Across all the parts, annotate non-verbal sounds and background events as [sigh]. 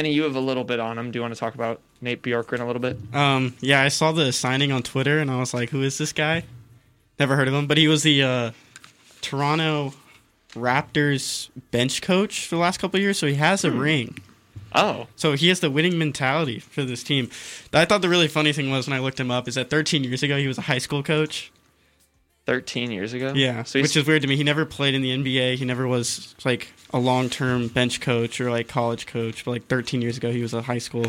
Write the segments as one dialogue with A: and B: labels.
A: Kenny, you have a little bit on him. Do you want to talk about Nate Bjorkgren a little bit?
B: Um, yeah, I saw the signing on Twitter and I was like, who is this guy? Never heard of him, but he was the uh, Toronto Raptors bench coach for the last couple of years, so he has a ring.
A: Oh,
B: So he has the winning mentality for this team. I thought the really funny thing was when I looked him up is that 13 years ago he was a high school coach.
A: 13 years ago.
B: Yeah,
A: So
B: which is weird to me. He never played in the NBA. He never was like a long-term bench coach or like college coach. But like 13 years ago, he was a high school.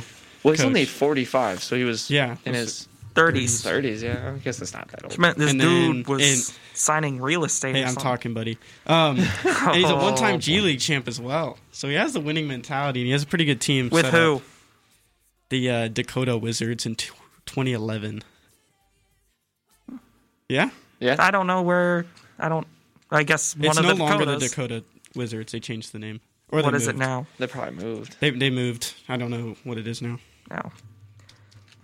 A: well, he's
B: coach.
A: only 45, so he was
B: Yeah,
A: in
B: was-
A: his
C: 30s.
A: 30s. Yeah, I guess it's not that old.
C: Which meant this
B: And
C: dude
B: then
C: was
B: in-
C: signing real estate.
B: Hey,
C: or
B: I'm
C: something.
B: talking, buddy. Um, and he's a [laughs] one-time G. League champ as well. So he has the winning mentality, and he has a pretty good team.
C: With
B: set
C: who?
B: up. The uh, Dakota Wizards in t- 2011. Yeah,
A: Yeah.
C: I don't know where. I don't. I guess one
B: it's
C: of
B: no
C: the
B: longer
C: Dakotas.
B: the Dakota Wizards. They changed the name. Or
C: What
B: they
C: is it now?
A: They probably moved.
B: They they moved. I don't know what it is now.
C: No.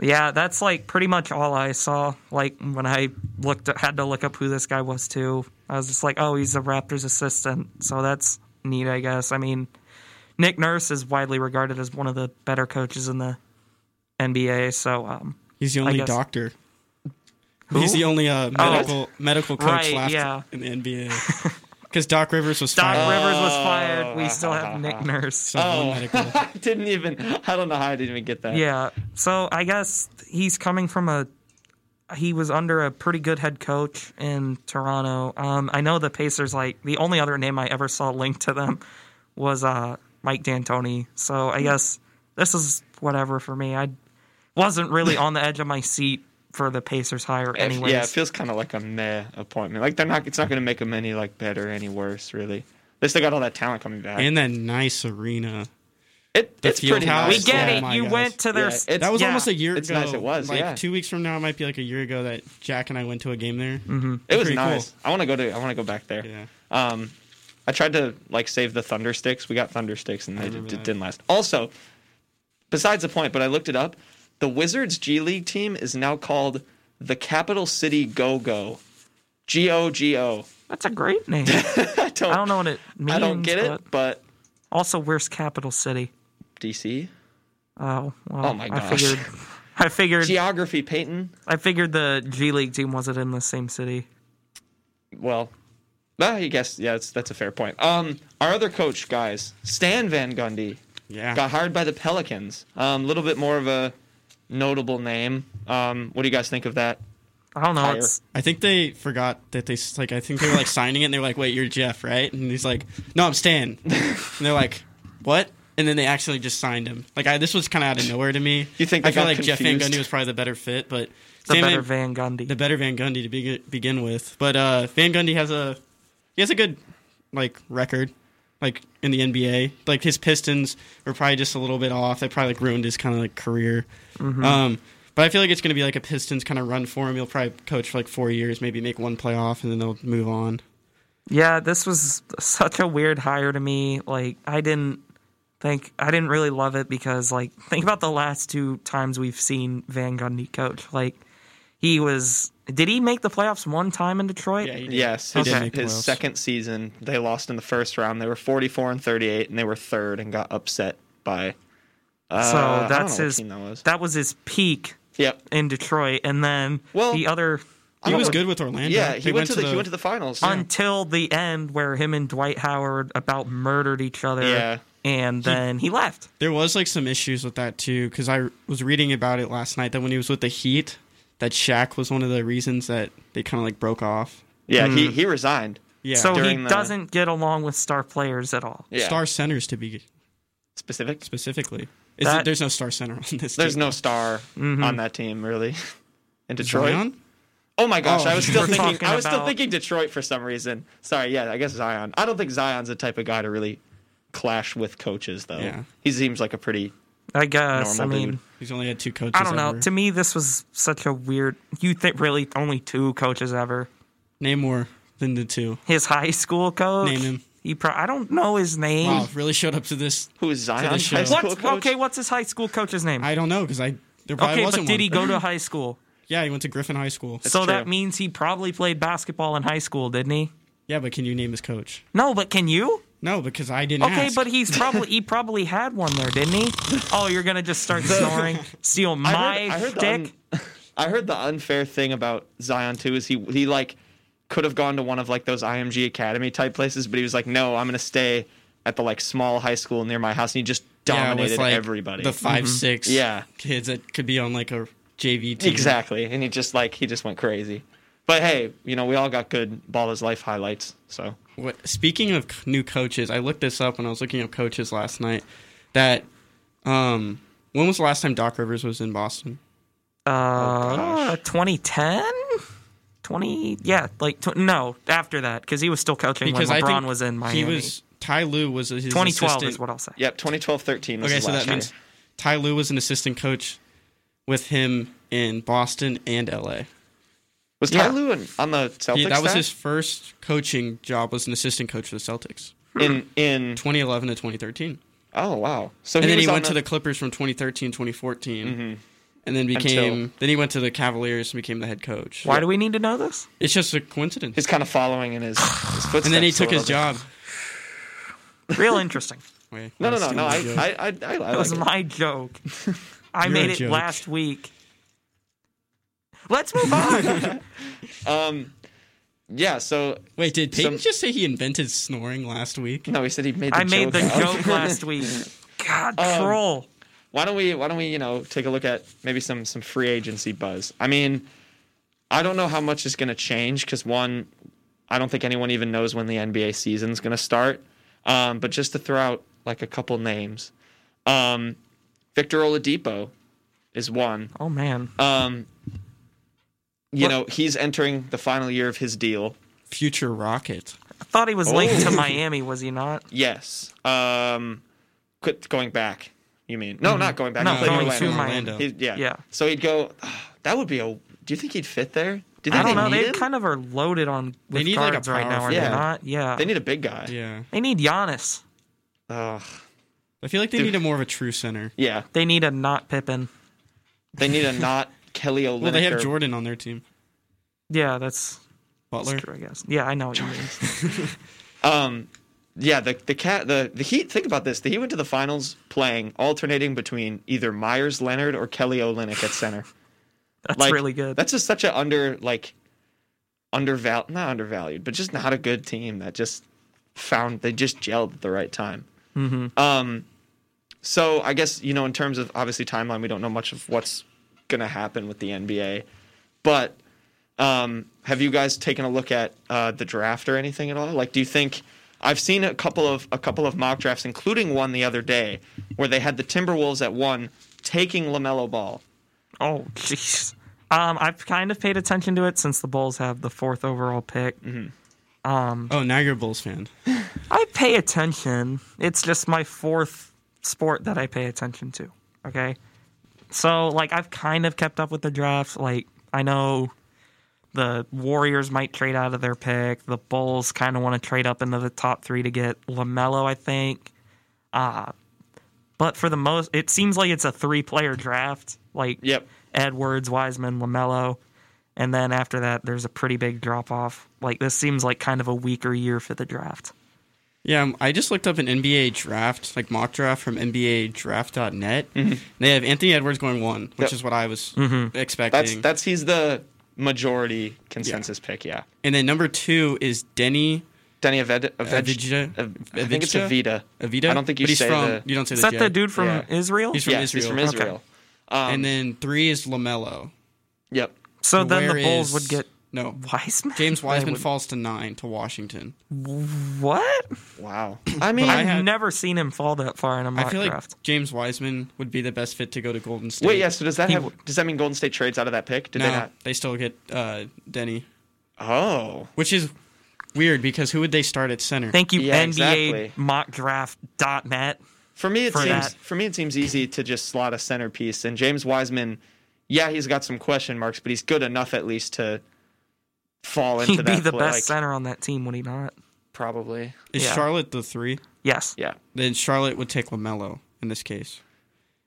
C: Yeah, that's like pretty much all I saw. Like when I looked, had to look up who this guy was too. I was just like, oh, he's a Raptors assistant. So that's neat, I guess. I mean, Nick Nurse is widely regarded as one of the better coaches in the NBA. So, um,
B: He's the only
C: guess-
B: doctor.
C: Who?
B: He's the only uh, medical medical coach
C: Right,
B: left
C: yeah.
B: in the NBA. Because [laughs] Doc Rivers was
C: Doc
B: fired.
C: Rivers was fired. We still have Nick [laughs] Nurse.
B: So no medical. [laughs]
A: I didn't even. I don't know how I didn't even get that.
C: Yeah. So I guess he's coming from a. He was under a pretty good head coach in Toronto. Um, I know the Pacers. Like the only other name I ever saw linked to them was uh, Mike D'Antoni. So I guess this is whatever for me. I wasn't really on the edge of my seat for the Pacers hire,
A: If-
C: anyways.
A: yeah, it feels kind of like a meh appointment. Like they're not. It's not going to make them any like better, any worse, really. They still got all that talent coming back.
B: And that nice arena.
A: it,
B: the
A: it's
B: field
A: pretty
B: house.
C: we get
B: Oh
C: it. You
B: gosh.
C: went to their.
A: Yeah, it's-
B: That was
C: yeah.
B: almost a year ago.
A: It's
B: ago.
A: nice it was,
B: like
A: yeah.
B: two weeks from now, it might be like a year ago that Jack and I went to a game there. Mm-hmm.
A: It was nice.
B: cool.
A: I want to go to. I want to go back there.
B: Yeah.
A: Um, I tried to like save the thunder sticks. We got thunder sticks, and they
B: remember
A: did, didn't last. Also, besides the point, but I looked it up. The Wizards G League team is now called the Capital City Go Go. G O G O.
C: That's a great [laughs] name.
A: I [laughs] don't.
C: I don't know what it means.
A: I don't get
C: but
A: it, but
C: Also, where's Capital City?
A: DC
C: Oh, well,
A: Oh my
C: I
A: gosh.
C: figured. I figured.
A: geography, Payton.
C: I figured the G League team wasn't in the same city.
A: Well, I guess yeah, that's that's a fair point. Um, our other coach, guys, Stan Van Gundy,
B: Yeah.
A: got hired by the Pelicans. A um, little bit more of a notable name. Um, what do you guys think of that?
C: I don't know. It's
B: I think they forgot that they s- like. I think they were like signing it, and they were like, "Wait, you're Jeff, right?" And he's like, "No, I'm Stan." [laughs] and they're like, "What?" And then they actually just signed him. Like, I, this was kind of out of nowhere to me.
A: You think
B: I feel
A: got
B: like Jeff Van? Gundy was probably the better fit, but
C: the
B: Stan
C: better
B: Van,
C: Van Gundy.
B: the better Van Gundy to begin, begin with. But uh, Van Gundy has a he has a good like record, like in the NBA. Like his Pistons were probably just a little bit off. They probably like ruined his kind of like career. Um, but I feel like it's going to be like a Pistons kind of run for him. He'll probably coach for like four years, maybe make one playoff, and then they'll move on.
C: yeah, this was such a weird hire to me. Like, I didn't think I didn't really love it because, like, [laughs] think about the last two times we've seen Van Gundy coach. Like, he was. Did he make the playoffs one time in Detroit?
B: Yeah.
A: Yes,
B: He
A: his,
B: did
A: his second season, they lost in the first round. They were 44 and 38, and they were third and got upset by. Uh,
C: So that's his.
A: that was.
C: That was his peak
A: Yep.
C: in Detroit, and then
A: Well,
C: the other
B: He was good with Orlando.
A: Yeah, he went, to the, he went to the finals.
C: until the end where him and Dwight Howard about murdered each other.
A: Yeah.
C: And then he left.
B: There was like some issues with that too, because I was reading about it last night that when he was with the Heat, that Shaq was one of the reasons that they kind of like broke off.
A: yeah, he, he resigned.
B: Yeah,
C: so he
A: the-
C: doesn't get along with star players at all.
A: Yeah.
B: star centers to be
A: specific.
B: specifically. Is
C: That-
B: it, there's no star center on this.
A: There's
B: team.
A: no star
C: Mm-hmm.
A: on that team really. [laughs] In Detroit.
B: Zion?
A: Oh my gosh,
B: Oh,
A: I was still thinking. I was still thinking Detroit for some reason. Sorry, yeah, I guess Zion. I don't think Zion's the type of guy to really clash with coaches, though.
B: Yeah.
A: He seems like a pretty.
C: I guess.
A: Normal
C: I mean,
A: dude.
B: He's only had two coaches.
C: I don't know.
B: ever.
C: To me, this was such a weird. You think really only two coaches ever?
B: Name more than the two.
C: His high school coach.
B: Name him.
C: He pro- I don't know his name.
B: Wow, really showed up to this.
A: Who is Zion's
B: show.
A: high school
C: What's
A: coach?
C: okay? What's his high school coach's name?
B: I don't know because I there probably
C: okay,
B: wasn't
C: but did
B: one.
C: he go to [laughs] high school?
B: Yeah, he went to Griffin High School.
C: so that means he probably played basketball in high school, didn't he?
B: Yeah, but can you name his coach?
C: No, but can you?
B: No, because I didn't.
C: Okay,
B: ask.
C: but he's [laughs] probably he probably had one there, didn't he? Oh, you're gonna just start [laughs] snoring, steal my
A: I heard, I heard the
C: dick.
A: un- [laughs] I heard the unfair thing about Zion too is he he like could have gone to one of like those IMG Academy type places, but he was like, no, I'm gonna stay at the like small high school near my house, and he just
B: Yeah, with,
A: dominated
B: like,
A: everybody.
B: The 5 mm-hmm. six
A: Yeah.
B: kids that could be on like a JV team.
A: exactly, and he just like he just went crazy. But hey, you know we all got good ballers life highlights, so
B: What, speaking of new coaches, I looked this up when I was looking up coaches last night. That um, when was the last time Doc Rivers was in Boston?
C: Uh,
A: gosh.
C: 2010, 20 yeah, like tw- no after that because he was still coaching
B: Because
C: when
B: I
C: LeBron
B: think
C: was in Miami.
B: He was Ty Lue was his
C: 2012
B: assistant.
C: is what I'll say.
A: yep, 2012-13 was
B: Okay,
A: his
B: so
A: last
B: that means. Ty Lue was an assistant coach with him in Boston and LA.
A: Was
C: Yeah.
A: Ty Lue in- on the Celtics?
B: He, that was
A: staff?
B: his first coaching job. Was an assistant coach for the Celtics,
A: in in
B: 2011 to 2013,
A: oh wow. So
B: and then he
A: on
B: went to the Clippers from 2013 2014,
A: Mm-hmm.
B: and then became.
A: Until-
B: Then he went to the Cavaliers and became the head coach.
C: Why do we need to know this?
B: It's just a coincidence.
A: He's kind of following in his, his footsteps. [sighs]
B: and then he took his
A: bit.
B: job.
C: Real interesting. [laughs]
B: Wait,
A: No, no,
B: I'm
A: no, no. I,
B: stealing the joke.
A: I, I, I, I
C: That
A: like
C: was
A: it.
C: my joke. [laughs] I
B: You're
C: made it
B: joke.
C: last week. Let's move on. [laughs]
A: Um, yeah. So
B: Wait, did Payton
A: some-
B: just say he invented snoring last week?
A: no, he said he made. The
C: I made the
A: joke out.
C: joke last week. [laughs] God,
A: Um,
C: troll.
A: why don't we? Why don't we? You know, take a look at maybe some some free agency buzz. I mean, I don't know how much is going to change because one, I don't think anyone even knows when the NBA season is going to start. Um, but just to throw out like a couple names, um, Victor Oladipo is one.
C: Oh man.
A: Um, you
C: What-
A: know, he's entering the final year of his deal.
B: Future Rocket.
C: I thought he was linked to
A: Oh.
C: Miami, was he not? [laughs]
A: Yes. Um, quit going back. You mean no? Not going back.
C: No,
A: He
C: going
A: Orlando.
C: to
B: Orlando.
A: He- yeah.
C: Yeah.
A: So he'd go. [sighs] that would be a. Do you think he'd fit there? Do you think
C: I don't
A: they
C: know.
A: need
C: They
A: him?
C: kind of are loaded on
B: They
C: with
B: need, like, a
C: right now,
B: power
C: are they
A: forward.
C: not? Yeah.
A: They need a big guy.
B: Yeah.
C: They need Giannis.
A: Ugh.
B: I feel like they
A: Dude.
B: need a more of a true center.
A: yeah.
C: They need a not Pippin.
A: They need a [laughs] not Kelly Olynyk.
B: Well, they have Jordan on their team.
C: Yeah, that's, that's
B: Butler.
C: true, I guess. Yeah, I know what you mean. [laughs] [laughs]
A: Um, yeah. The the cat the the Heat. Think about this. The Heat went to the finals playing alternating between either Meyers Leonard or Kelly Olynyk at center. [laughs]
C: That's
A: Like,
C: really good.
A: That's just such a under like undervalued, not undervalued, but just not a good team that just found they just gelled at the right time.
C: Mhm.
A: Um, so I guess you know in terms of obviously timeline, we don't know much of what's gonna happen with the NBA, but um, have you guys taken a look at uh, the draft or anything at all? Like, do you think? I've seen a couple of a couple of mock drafts, including one the other day, where they had the Timberwolves at one taking Lamelo Ball.
C: Oh, jeez. Um, I've kind of paid attention to it since the Bulls have the fourth overall pick.
A: Mm-hmm.
C: Um,
B: Oh, now you're a Bulls fan.
C: I pay attention. It's just my fourth sport that I pay attention to. Okay. So, like, I've kind of kept up with the draft. Like, I know the Warriors might trade out of their pick. The Bulls kind of want to trade up into the top three to get LaMelo, I think. Uh, but for the most, it seems like it's a three player draft. Like,
A: Yep.
C: Edwards, Wiseman, LaMelo. And then after that, there's a pretty big drop off. Like, this seems like kind of a weaker year for the draft.
B: Yeah, um, I just looked up an NBA draft, like mock draft from NBADraft.net. They have Anthony Edwards going one, which
A: Yep.
B: is what I was
C: Mm-hmm.
B: expecting.
A: That's that's he's the majority consensus pick. Yeah,
B: and then number two is Deni
A: Deni Aved, Aved,
B: Avdija.
A: Av- I think it's
B: Avdija?
A: Avita.
B: Avita.
A: I don't think you
B: but he's
A: say
B: from.
A: the.
B: You don't say
C: Is
B: the
C: that
B: J.
C: the dude from
A: Yeah.
C: Israel?
B: He's from
A: yes,
B: Israel.
A: he's from
C: Okay.
A: Israel. Um,
B: and then three is Lamelo.
A: yep.
C: so then the Bulls
B: is-
C: would get
B: no.
C: Wiseman.
B: James Wiseman falls to nine to Washington.
C: What?
A: Wow. [clears throat] I mean,
B: I
C: I've
B: had-
C: never seen him fall that far in a mock
B: I feel like
C: draft.
B: James Wiseman would be the best fit to go to Golden State.
A: wait. Yeah. So does that have?
C: w-
A: Does that mean Golden State trades out of that pick? Did
B: no,
A: they not?
B: they still get uh, Deni,
A: Oh.
B: which is weird because who would they start at center?
C: Thank you,
A: Yeah,
C: NBA
A: exactly.
C: mockdraft.net.
A: For me, it
C: For
A: seems
C: that.
A: for me it seems easy to just slot a centerpiece. And James Wiseman, yeah, he's got some question marks, but he's good enough at least to fall into
C: He'd
A: that.
C: be the
A: pla-
C: best
A: like,
C: center on that team, would he not?
A: probably.
B: is
C: yeah.
B: Charlotte the three?
C: Yes.
A: Yeah.
B: Then Charlotte would take Lamelo in this case,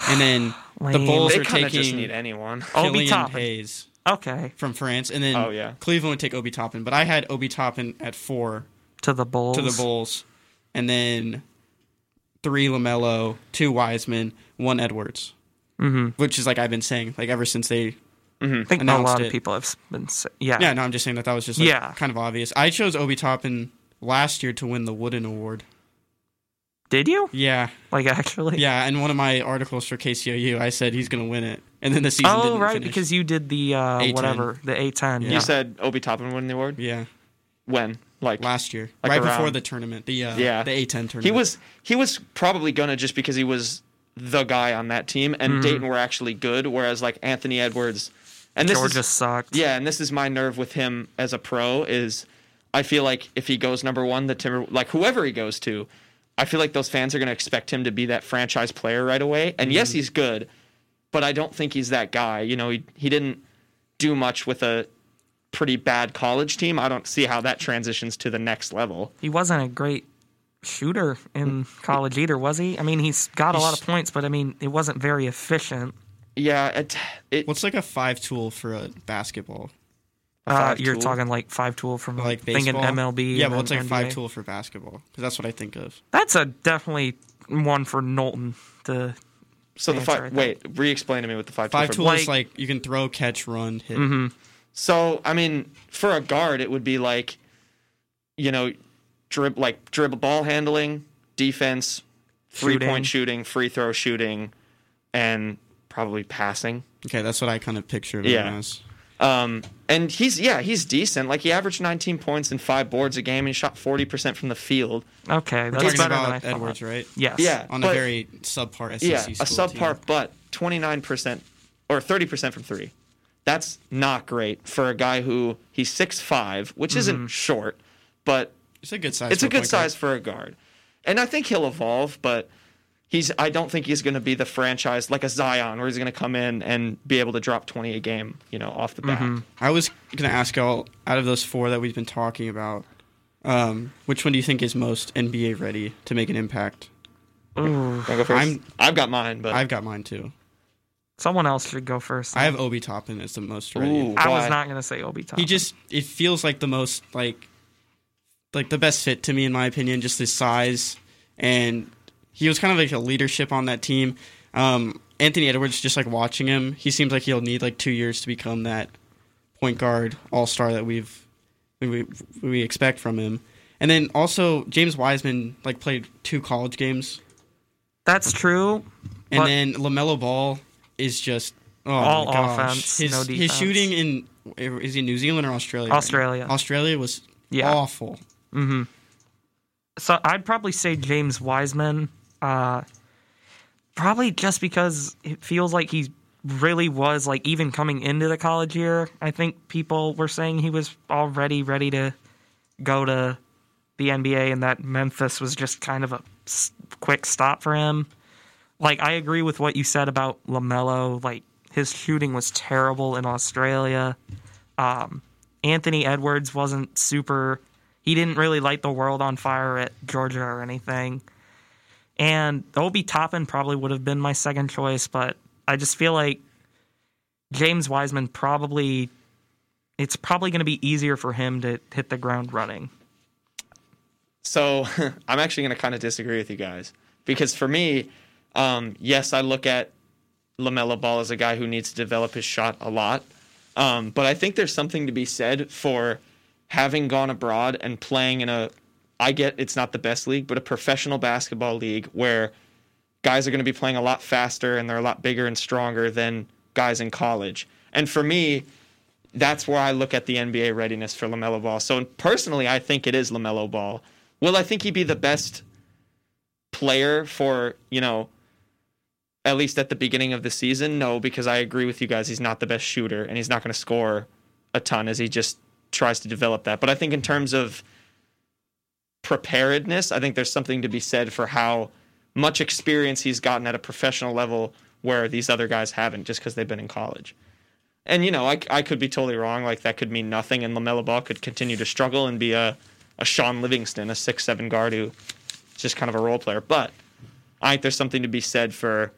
B: and then [sighs] the
C: Lame.
B: Bulls
A: They
B: are
A: kind of just
B: taking
A: need anyone.
C: Obi
B: Killian
C: Toppin.
B: Hayes
C: Okay.
B: from France, and then
A: Oh, yeah.
B: Cleveland would take Obi Toppin. But I had Obi Toppin at four
C: To the Bulls.
B: to the Bulls, and then three Lamelo, two Wiseman, one Edwards. Mm-hmm. Which is like I've been saying like ever since they.
C: I think a
B: Announced
C: lot
B: it.
C: of people have been. Yeah.
B: Yeah, no, I'm just saying that that was just like,
C: Yeah.
B: kind of obvious. I chose Obi Toppin last year to win the Wooden Award.
C: Did you?
B: Yeah,
C: Like actually?
B: yeah. And one of my articles for KCOU, I said he's gonna win it, and then the season.
C: Oh
B: didn't
C: right,
B: finish.
C: because you did the uh,
B: A10.
C: whatever the A10. Yeah.
A: You said Obi Toppin won the award.
B: yeah,
A: When? Like
B: last year,
A: Like
B: right
A: around-
B: before the tournament, the uh,
A: Yeah.
B: the A10 tournament.
A: he was he was probably gonna just because he was the guy on that team, and
C: Mm-hmm.
A: Dayton were actually good, whereas like Anthony Edwards, and this
C: Georgia
A: is
C: sucked.
A: yeah, and this is my nerve with him as a pro is I feel like if he goes number one, the Timber like whoever he goes to, I feel like those fans are gonna expect him to be that franchise player right away. And mm-hmm. yes, he's good, but I don't think he's that guy. You know, he he didn't do much with a pretty bad college team. I don't see how that transitions to the next level.
C: He wasn't a great shooter in mm. college either, was he? I mean, he's got a lot of points, but I mean, it wasn't very efficient.
A: Yeah, it, it
B: What's like a five tool for a basketball?
C: Uh, you're
A: tool?
C: talking like five tool from
B: Like
C: thinking? MLB.
B: Yeah,
C: and
B: well, it's
C: then
B: like five tool for basketball because that's what I think of.
C: That's a definitely one for Knowlton. The
A: So the five. Wait, re-explain to me what the five.
B: Five
A: tool
B: tool
A: for-
B: is
C: Like-
B: like you can throw, catch, run, hit.
A: So I mean, for a guard, it would be like, you know, drib like dribble ball handling, defense, three
C: Shooting.
A: point shooting, free throw shooting, and probably passing.
B: Okay, that's what I kind of pictured him
A: Yeah.
B: as.
A: Um, and he's yeah, he's decent. Like he averaged 19 points and five boards a game, and he shot 40 percent from the field.
C: okay,
B: We're talking
C: better than I
B: about
C: thought.
B: Edwards, right?
C: Yes.
A: Yeah,
B: On
A: but-
B: a very subpar SEC
A: yeah,
B: school
A: a subpar,
B: team.
A: but 29 percent or 30 percent from three. That's not great for a guy who he's six five, which
C: Mm-hmm.
A: isn't short, but
B: It's a good size.
A: it's
B: for
A: a good
B: point guard.
A: size for a guard. And I think he'll evolve, but he's I don't think he's going to be the franchise like a Zion where he's going to come in and be able to drop 20 a game, you know, off the bat.
C: Mm-hmm.
B: I was gonna ask y'all out of those four that we've been talking about, um, which one do you think is most NBA ready to make an impact?
C: Ooh,
A: go first?
B: I'm-
A: I've got mine, but
B: I've got mine too.
C: someone else should go first.
B: I have Obi Toppin as the most ready.
A: Ooh,
C: I was not gonna say Obi Toppin.
B: He just it feels like the most like like the best fit to me in my opinion, just his size and he was kind of like a leadership on that team. Um, Anthony Edwards, just like watching him, he seems like he'll need like two years to become that point guard all star that we've we, we expect from him. And then also James Wiseman like played two college games,
C: That's true.
B: and then Lamelo Ball is just oh
C: All offense,
B: His
C: no
B: his shooting in is he New Zealand or Australia?
C: Australia.
B: Australia was
C: Yeah.
B: awful.
C: So I'd probably say James Wiseman. Uh, probably just because it feels like he really was like even coming into the college year. I think people were saying he was already ready to go to the NBA, and that Memphis was just kind of a quick stop for him. Like I agree with what you said about Lamelo. Like his shooting was terrible in Australia. Um, Anthony Edwards wasn't super. He didn't really light the world on fire at Georgia or anything. And Obi Toppin probably would have been my second choice, but I just feel like James Wiseman probably. It's probably going to be easier for him to hit the ground running.
A: So [laughs] I'm actually going to kind of disagree with you guys because for me, um, yes, I look at LaMelo Ball as a guy who needs to develop his shot a lot, um, but I think there's something to be said for having gone abroad and playing in a. I get it's not the best league, but a professional basketball league where guys are going to be playing a lot faster and they're a lot bigger and stronger than guys in college. And for me, that's where I look at the NBA readiness for LaMelo Ball. So personally, I think it is LaMelo Ball. Will I think he'd be the best player for, you know, at least at the beginning of the season? No, because I agree with you guys. He's not the best shooter and he's not going to score a ton as he just tries to develop that. But I think in terms of preparedness, I think there's something to be said for how much experience he's gotten at a professional level where these other guys haven't just because they've been in college. And you know, I, I could be totally wrong. Like that could mean nothing, and LaMelo Ball could continue to struggle and be a, a Shaun Livingston, a six seven guard who is just kind of a role player. But I think there's something to be said for,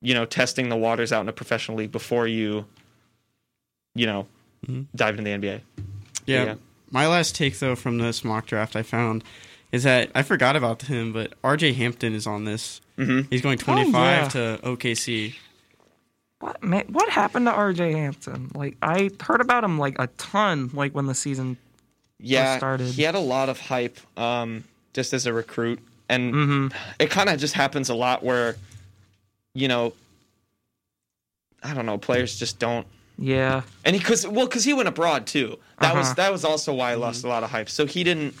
A: you know, testing the waters out in a professional league before you, you know, mm-hmm. dive into the NBA.
B: Yeah.
A: Yeah.
B: My last take though from this mock draft I found is that I forgot about him, but R.J. Hampton is on this. Mm-hmm. He's going 25
C: yeah.
B: to OKC.
C: What man, what happened to RJ Hampton? Like I heard about him like a ton like when the season
A: yeah,
C: started.
A: he had a lot of hype um, just as a recruit, and
C: Mm-hmm.
A: it kind of just happens a lot where, you know, I don't know, players just don't.
C: Yeah.
A: And he, cause well, cause he went abroad too. That was
C: Uh-huh.
A: that was also why I lost a lot of hype. So he didn't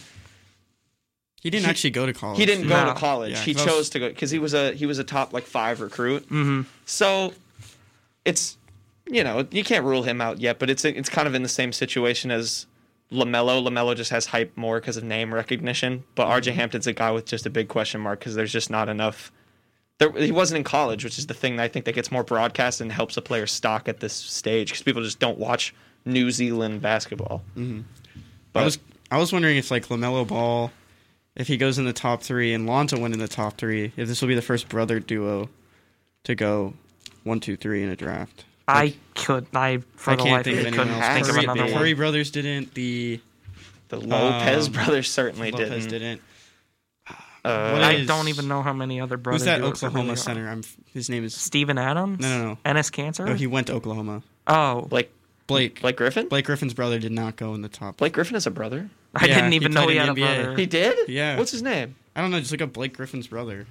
B: He didn't
A: He-
B: actually go to college.
A: he didn't go
C: No.
A: to college.
B: Yeah,
A: he
B: that was-
A: chose to go because he was a he was a top like five recruit.
C: Mm-hmm.
A: So it's you know you can't rule him out yet, but it's it's kind of in the same situation as Lamelo. Lamelo just has hype more because of name recognition, but
C: Mm-hmm.
A: RJ Hampton's a guy with just a big question mark because there's just not enough. There, he wasn't in college, which is the thing that I think that gets more broadcast and helps a player stock at this stage because people just don't watch New Zealand basketball.
B: I
A: But-
B: was I was wondering if like Lamelo Ball, if he goes in the top three and Lonzo went in the top three, if this will be the first brother duo to go one, two, three in a draft.
C: I could I for
B: I
C: the
B: can't
C: life
B: think
C: of
B: of
C: me
B: anyone
C: couldn't
B: else.
C: think of
A: Curry-
C: another
A: the
C: one.
B: Curry brothers didn't. The
A: The Lopez
B: Um,
A: brothers certainly
B: Lopez
A: didn't.
B: didn't.
A: Uh,
B: What
C: I
B: is-
C: don't even know how many other brothers.
B: Who's that
C: do it, so
B: Oklahoma
C: really
B: center? I'm. His name is.
C: Steven Adams?
B: No, no, no.
C: Enes Kanter?
B: Oh, he went to Oklahoma.
C: oh,
A: Blake
B: Blake.
A: Blake Griffin.
B: Blake Griffin's brother did not go in the top.
A: Blake Griffin is a brother.
C: I
B: yeah,
C: didn't
B: he
C: even know
B: played
C: he
B: in
C: had a
B: the NBA.
C: brother.
A: He did.
B: Yeah.
A: What's his name?
B: I don't know. Just look up Blake Griffin's brother.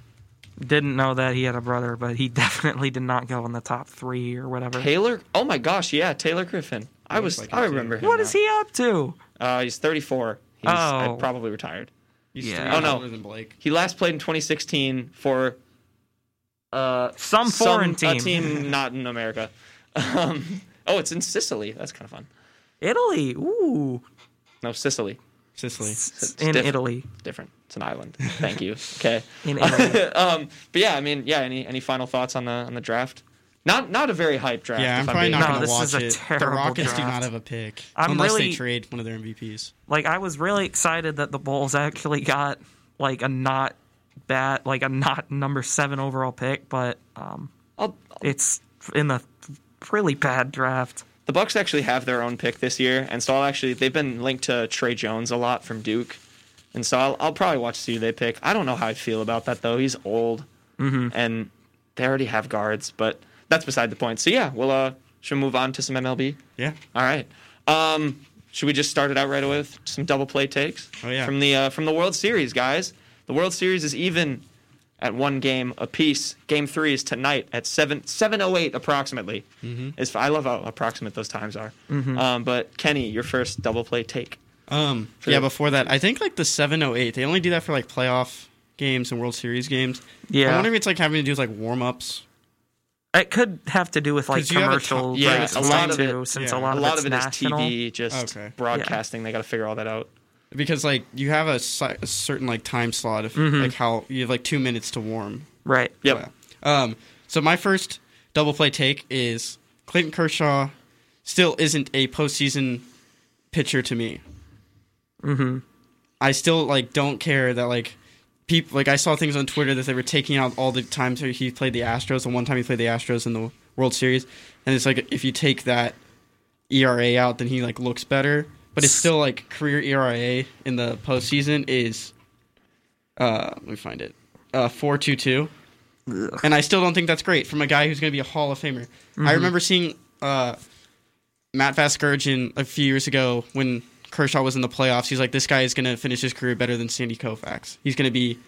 C: Didn't know that he had a brother, but he [laughs] definitely did not go in the top three or whatever.
A: Taylor. Oh my gosh, yeah, Taylor Griffin. I
B: looks
A: was.
B: like him
A: I
B: too.
A: remember him.
C: What
A: now.
C: is he up to?
A: Uh, he's 34. He's uh,
C: Oh.
A: probably retired.
B: He's
C: Yeah.
B: three
C: Oh,
A: no.
B: older than Blake.
A: He last played in 2016 for uh,
C: Some foreign
A: some,
C: team.
A: a team [laughs] not in America. Um, oh, it's in Sicily. That's kind of fun.
C: Italy. Ooh.
A: No, Sicily.
B: Sicily.
A: It's
C: in
A: different.
C: Italy.
A: Different. It's an island. Thank you. [laughs] Okay.
C: In Italy. [laughs]
A: um, but yeah, I mean, yeah. Any any final thoughts on the on the draft? Not not a very hype draft.
B: Yeah, I'm
A: if
B: probably
A: being
B: not going to
C: this
B: watch it. The
C: terrible
B: Rockets do not have a pick
C: I'm
B: unless
C: really-
B: they trade one of their MVPs.
C: like I was really excited that the Bulls actually got like a not bad like a not number seven overall pick, but um
A: I'll,
C: it's in the really bad draft.
A: the Bucks actually have their own pick this year, and so I'll actually they've been linked to Tre Jones a lot from Duke, and so I'll, I'll probably watch see who they pick. I don't know how I feel about that though. He's old, and they already have guards, but that's beside the point. So yeah, we'll uh should we move on to some MLB.
B: Yeah.
A: All right. Um, should we just start it out right away with some double play takes?
B: Oh, yeah.
A: From the uh, from the World Series, guys. The World Series is even at one game apiece. Game three is tonight at seven seven oh eight approximately. Mm-hmm. Is I love how approximate those times are. Mm Um, but Kenny, your first double play take.
B: Um. Yeah.
A: the-
B: Before that, I think like the 708. They only do that for like playoff games and World Series games.
C: Yeah.
B: I wonder if it's like having to do with like warm ups.
C: It could have to do with like
B: you
C: commercial
B: ti-
A: yeah,
C: rights
A: a lot of
C: too,
A: it-
C: since
B: yeah.
C: a lot
A: A
C: of
A: lot
C: it's
A: of it is
C: national.
A: TV, just
B: Okay.
A: broadcasting. They got to figure all that out.
B: because like you have a, si- a certain like time slot of
C: Mm-hmm.
B: like how you have like two minutes to warm.
C: Right.
A: Yep.
B: Um. So my first double play take is Clayton Kershaw still isn't a postseason pitcher to me. Mm-hmm. I still like don't care that like people like I saw things on Twitter that they were taking out all the times where he played the Astros. The one time he played the Astros in the World Series, and it's like if you take that ERA out, then he like looks better. But it's still like career ERA in the postseason is uh let me find it uh four two two, and I still don't think that's great from a guy who's going to be a Hall of Famer. I remember seeing uh Matt Vasgersian a few years ago when Kershaw was in the playoffs. He's like, this guy is going to finish his career better than Sandy Koufax. He's going to be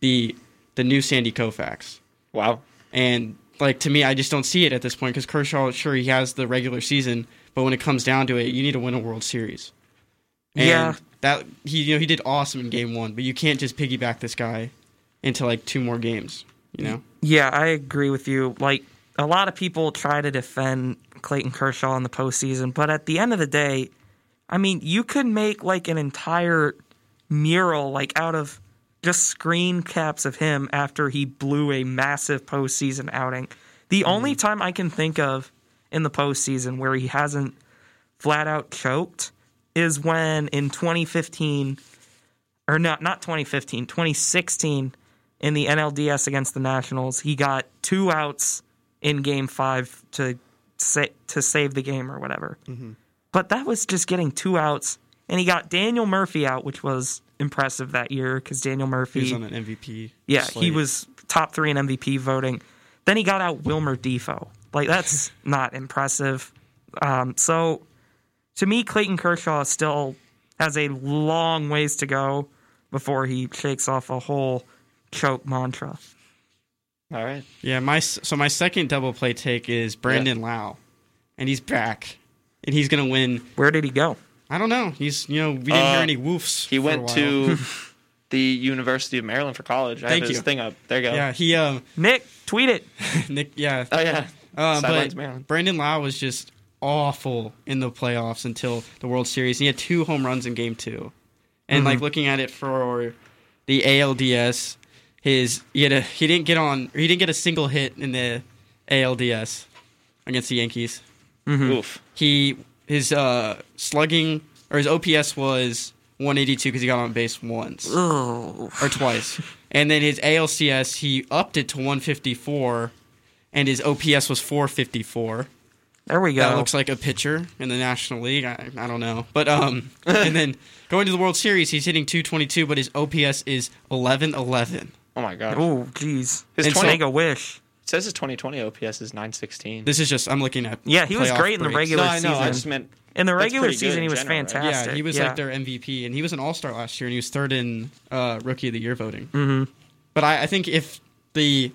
B: the the new Sandy Koufax.
A: Wow.
B: And like to me, I just don't see it at this point because Kershaw, sure, he has the regular season, but when it comes down to it, you need to win a World Series. And
C: Yeah.
B: that he you know he did awesome in Game One, but you can't just piggyback this guy into like two more games. You know,
C: Yeah, I agree with you. Like a lot of people try to defend Clayton Kershaw in the postseason, but at the end of the day, I mean, you could make like an entire mural like out of just screen caps of him after he blew a massive postseason outing. The mm-hmm. only time I can think of in the postseason where he hasn't flat out choked is when in 2015 or not not 2015 2016 in the NLDS against the Nationals he got two outs in game 5 to sa- to save the game or whatever mm-hmm. But that was just getting two outs and he got Daniel Murphy out which was impressive that year because Daniel Murphy.
B: He was on an MVP.
C: Yeah, he was top three in MVP voting. Then he got out Wilmer Difo. Like that's [laughs] not impressive. Um, so to me, Clayton Kershaw still has a long ways to go before he shakes off a whole choke mantra.
A: All right.
B: Yeah, my so my second double play take is Brandon Lowe, and he's back, and he's gonna win.
C: Where did he go?
B: I don't know. He's you know we didn't hear
A: Uh,
B: any woofs.
A: He
B: for a
A: went
B: while.
A: to [laughs] the University of Maryland for college. I
B: Thank
A: have his
B: you.
A: thing up. There you go.
B: yeah he um
C: Nick, tweet it. [laughs]
B: Nick yeah
A: Oh yeah.
B: um,
A: Sidelines
B: but
A: Maryland.
B: Brandon Lowe was just awful in the playoffs until the World Series. He had two home runs in Game Two, and
A: Mm-hmm.
B: like looking at it for the ALDS, his he had a he didn't get on he didn't get a single hit in the ALDS against the Yankees.
A: Oof.
B: he his uh slugging or his OPS was 182 because he got on base once
C: Oh,
B: or twice, and then his ALCS he upped it to 154, and his OPS was 454.
C: there we go.
B: That looks like a pitcher in the National League. I, I don't know, but um, [laughs] and then going to the World Series, he's hitting 222, but his OPS is 1111.
A: Oh my god.
C: oh, jeez.
A: His
B: And so-
A: 20
C: Make a wish.
A: It says his 2020 OPS is 916.
B: This is just I'm looking at.
C: Yeah, he was
B: playoff
C: great in the
B: breaks.
C: regular
A: no, I know. I
C: season.
A: just meant
C: In the regular season, he was
A: general, right?
C: fantastic.
B: Yeah, he was like their MVP, and he was an All Star last year, and he was third in uh, Rookie of the Year voting. Mm-hmm. But I, I think if the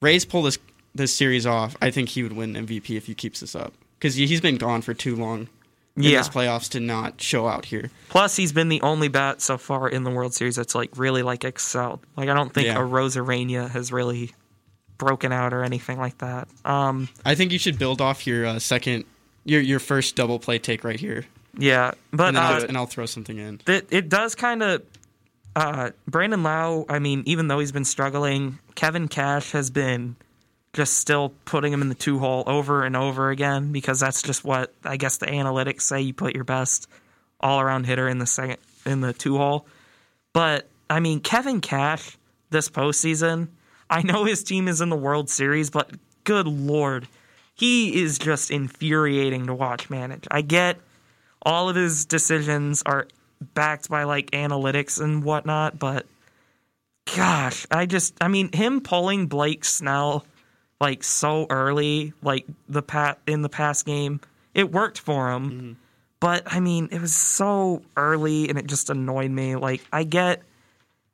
B: Rays pull this this series off, I think he would win MVP if he keeps this up because he's been gone for too long in
C: Yeah.
B: this playoffs to not show out here.
C: Plus, he's been the only bat so far in the World Series that's like really like excelled. Like I don't think
B: Yeah.
C: Arozarena has really broken out or anything like that. Um,
B: I think you should build off your uh, second, your your first double play take right here,
C: yeah, but
B: and
C: uh,
B: I'll, and I'll throw something in.
C: it, it does kind of. Uh, Brandon Lowe, I mean, even though he's been struggling, Kevin Cash has been just still putting him in the two hole over and over again because that's just what I guess the analytics say. You put your best all around hitter in the second in the two hole. But I mean, Kevin Cash this postseason, I know his team is in the World Series, but good lord, he is just infuriating to watch manage. I get all of his decisions are backed by like analytics and whatnot, but gosh, I just I mean him pulling Blake Snell like so early, like the pat in the past game, it worked for him. Mm-hmm. But I mean, it was so early and it just annoyed me. Like I get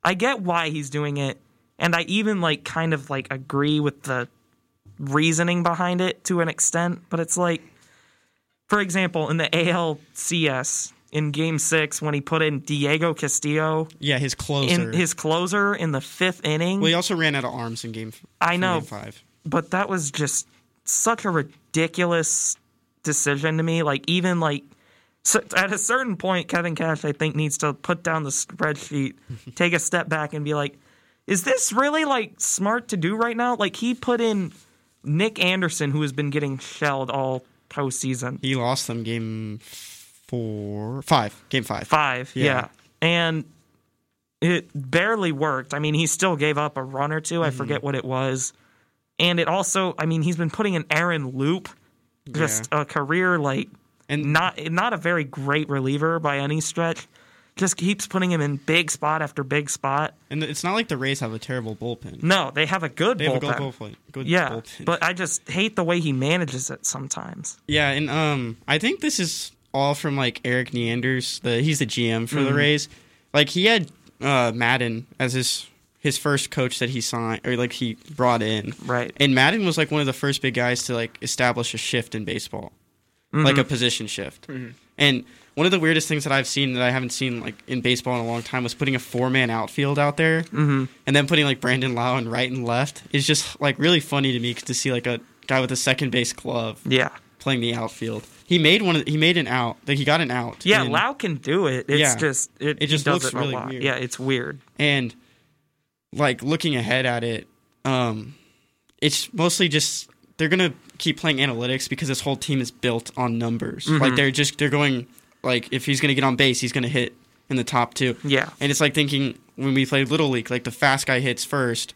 C: I get why he's doing it, and I even like kind of like agree with the reasoning behind it to an extent, but it's like for example, in the ALCS in game 6 when he put in Diego Castillo
B: Yeah, his closer.
C: in his closer in the 5th inning.
B: well, he also ran out of arms in game.
C: I know.
B: game five.
C: but that was just such a ridiculous decision to me. Like even like so at a certain point, Kevin Cash I think needs to put down the spreadsheet, [laughs] take a step back, and be like, "Is this really like smart to do right now?" Like he put in Nick Anderson, who has been getting shelled all postseason.
B: He lost them game four, five, game five.
C: Five,
B: Yeah.
C: yeah. And it barely worked. I mean, he still gave up a run or 2
B: Mm-hmm.
C: I forget what it was. And it also, I mean, he's been putting in Aaron Loup, just a career like
B: And
C: not not a very great reliever by any stretch. Just keeps putting him in big spot after big spot.
B: and it's not like the Rays have a terrible bullpen.
C: No, they have a good bullpen.
B: They have a good
C: bullpen.
B: bullpen. Good
C: yeah,
B: bullpen.
C: but I just hate the way he manages it sometimes.
B: Yeah, and um, I think this is all from like Erik Neanders. The he's the GM for
C: Mm-hmm.
B: the Rays. Like he had uh, Maddon as his his first coach that he signed or like he brought in.
C: Right.
B: And Maddon was like one of the first big guys to like establish a shift in baseball, like
C: Mm-hmm.
B: a position shift. And one of the weirdest things that I've seen that I haven't seen like in baseball in a long time was putting a four man outfield out there, mm-hmm. and then putting like Brandon Lowe in right and left is just like really funny to me to see like a guy with a second base glove
C: Yeah.
B: playing the outfield. He made one. Of, he made an out. Like he got an out.
C: Yeah,
B: and,
C: Lowe can do it. It's
B: Yeah.
C: just it,
B: It just
C: does
B: looks
C: it
B: really weird.
C: Yeah, it's weird.
B: and like looking ahead at it, um, it's mostly just they're gonna keep playing analytics because this whole team is built on numbers.
C: Mm-hmm.
B: Like they're just they're going like if he's gonna get on base, he's gonna hit in the top two.
C: Yeah.
B: And it's like thinking when we played little league, like the fast guy hits first.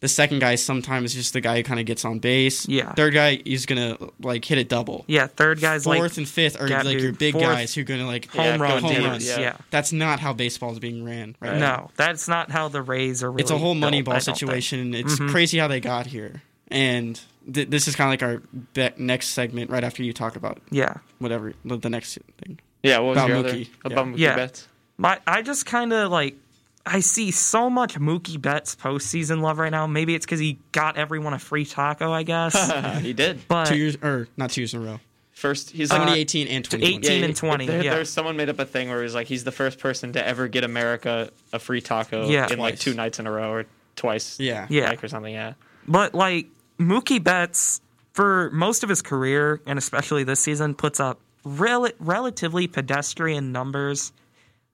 B: The second guy sometimes just the guy who kind of gets on base.
C: Yeah.
B: Third guy is gonna like hit a double.
C: Yeah, third guy's
B: Fourth
C: like
B: and fifth are like your big
C: Fourth,
B: guys who are gonna like
A: Yeah,
C: home
A: go
C: run
B: home runs.
C: Yeah.
A: yeah.
B: That's not how baseball is being ran. Right.
C: No, that's not how the Rays are really.
B: It's a whole money ball
C: don't think.
B: situation. It's
C: Mhm.
B: crazy how they got here. And th- this is kind of like our be- next segment right after you talk about
C: Yeah.
B: whatever the next thing.
A: Yeah, what was
B: About
A: your other
B: Mookie,
A: about
B: yeah.
A: Mookie
C: Yeah.
A: Betts?
C: My, I just kind of like. I see so much Mookie Betts postseason love right now. Maybe it's because he got everyone a free taco, I guess. [laughs]
A: he did.
C: But
B: two years or not two years in a row.
A: First, he's like
B: 2018 and 2020.
C: 18 and 20,
A: There,
C: yeah.
A: There's someone made up a thing where he's like, he's the first person to ever get America a free taco
C: Yeah.
A: in like two nights in a row or twice.
B: Yeah.
C: Yeah.
A: like, or something. Yeah.
C: But like Mookie Betts, for most of his career and especially this season, puts up rel- relatively pedestrian numbers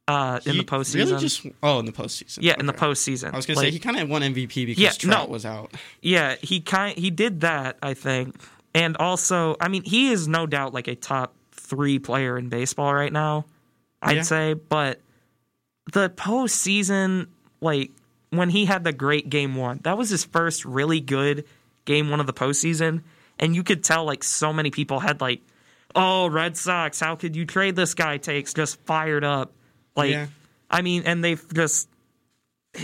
C: uh, in
B: He
C: the postseason.
B: Really just oh in the postseason.
C: yeah, in the postseason.
B: I was gonna
C: Like,
B: say he kind of won MVP because
C: Yeah,
B: Trout
C: no.
B: was out.
C: yeah, he kind he did that, I think, and also, I mean, he is no doubt like a top three player in baseball right now. I'd
B: Yeah.
C: say, but the postseason, like when he had the great game one, that was his first really good game one of the postseason, and you could tell like so many people had like, oh, Red Sox, how could you trade this guy? Takes just fired up, like,
B: Yeah.
C: I mean, and they've just,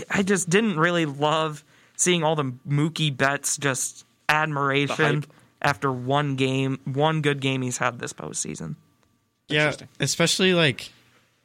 C: I just didn't really love seeing all the Mookie Betts just admiration after one game, one good game he's had this postseason.
B: Yeah, especially like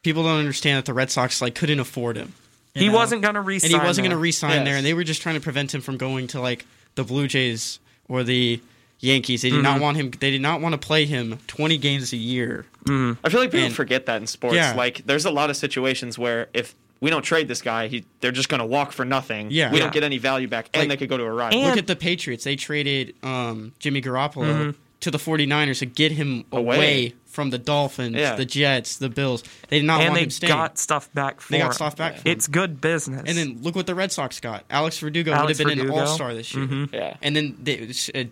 B: people don't understand that the Red Sox like couldn't afford him.
C: He
B: know?
C: wasn't going to resign,
B: and he wasn't going to resign
A: Yes.
B: there, and they were just trying to prevent him from going to like the Blue Jays or the Yankees. They did
C: Mm-hmm.
B: not want him. They did not want to play him twenty games a year.
A: I feel like people
B: And-
A: forget that in sports.
B: Yeah.
A: Like, there's a lot of situations where if we don't trade this guy, he they're just going to walk for nothing.
B: Yeah.
A: we
C: Yeah.
A: don't get any value back, and
B: Like-
A: they could go to a rival.
C: And-
B: Look at the Patriots. They traded um, Jimmy Garoppolo
C: Mm-hmm.
B: to the 49ers to get him
A: Away.
B: away, from the Dolphins,
A: Yeah.
B: the Jets, the Bills. They did not
C: and
B: want
C: they
B: him staying.
C: got stuff back for
B: they got stuff back. for him.
C: It's good business.
B: And then look what the Red Sox got. Alex Verdugo would have been
C: Verdugo.
B: an All Star this year.
A: yeah,
B: And then they, uh,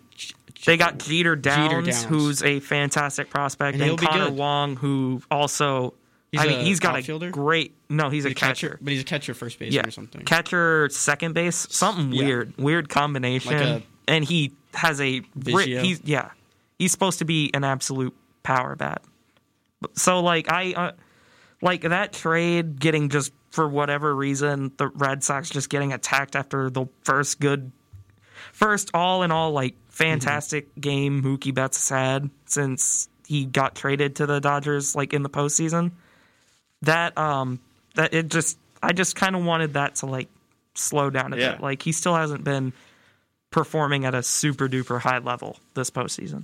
C: they got Jeter Downs,
B: Downs.
C: who's a fantastic prospect,
B: And
C: and, Connor. Wong, who also,
B: He's
C: I mean, he's got
B: outfielder?
C: a great. No, he's a,
B: a
C: catcher.
B: but he's a catcher, first baseman
C: Yeah,
B: or something.
C: catcher, second base, something
B: Yeah.
C: weird, weird combination.
B: Like a-
C: and he has a ri- he's yeah, he's supposed to be an absolute power bat. So like I uh, like that trade getting just for whatever reason the Red Sox just getting attacked after the first good first all in all like fantastic game Mookie Betts has had since he got traded to the Dodgers like in the postseason. That um that it just I just kind of wanted that to like slow down a
A: Yeah.
C: bit. Like he still hasn't been performing at a super duper high level this postseason.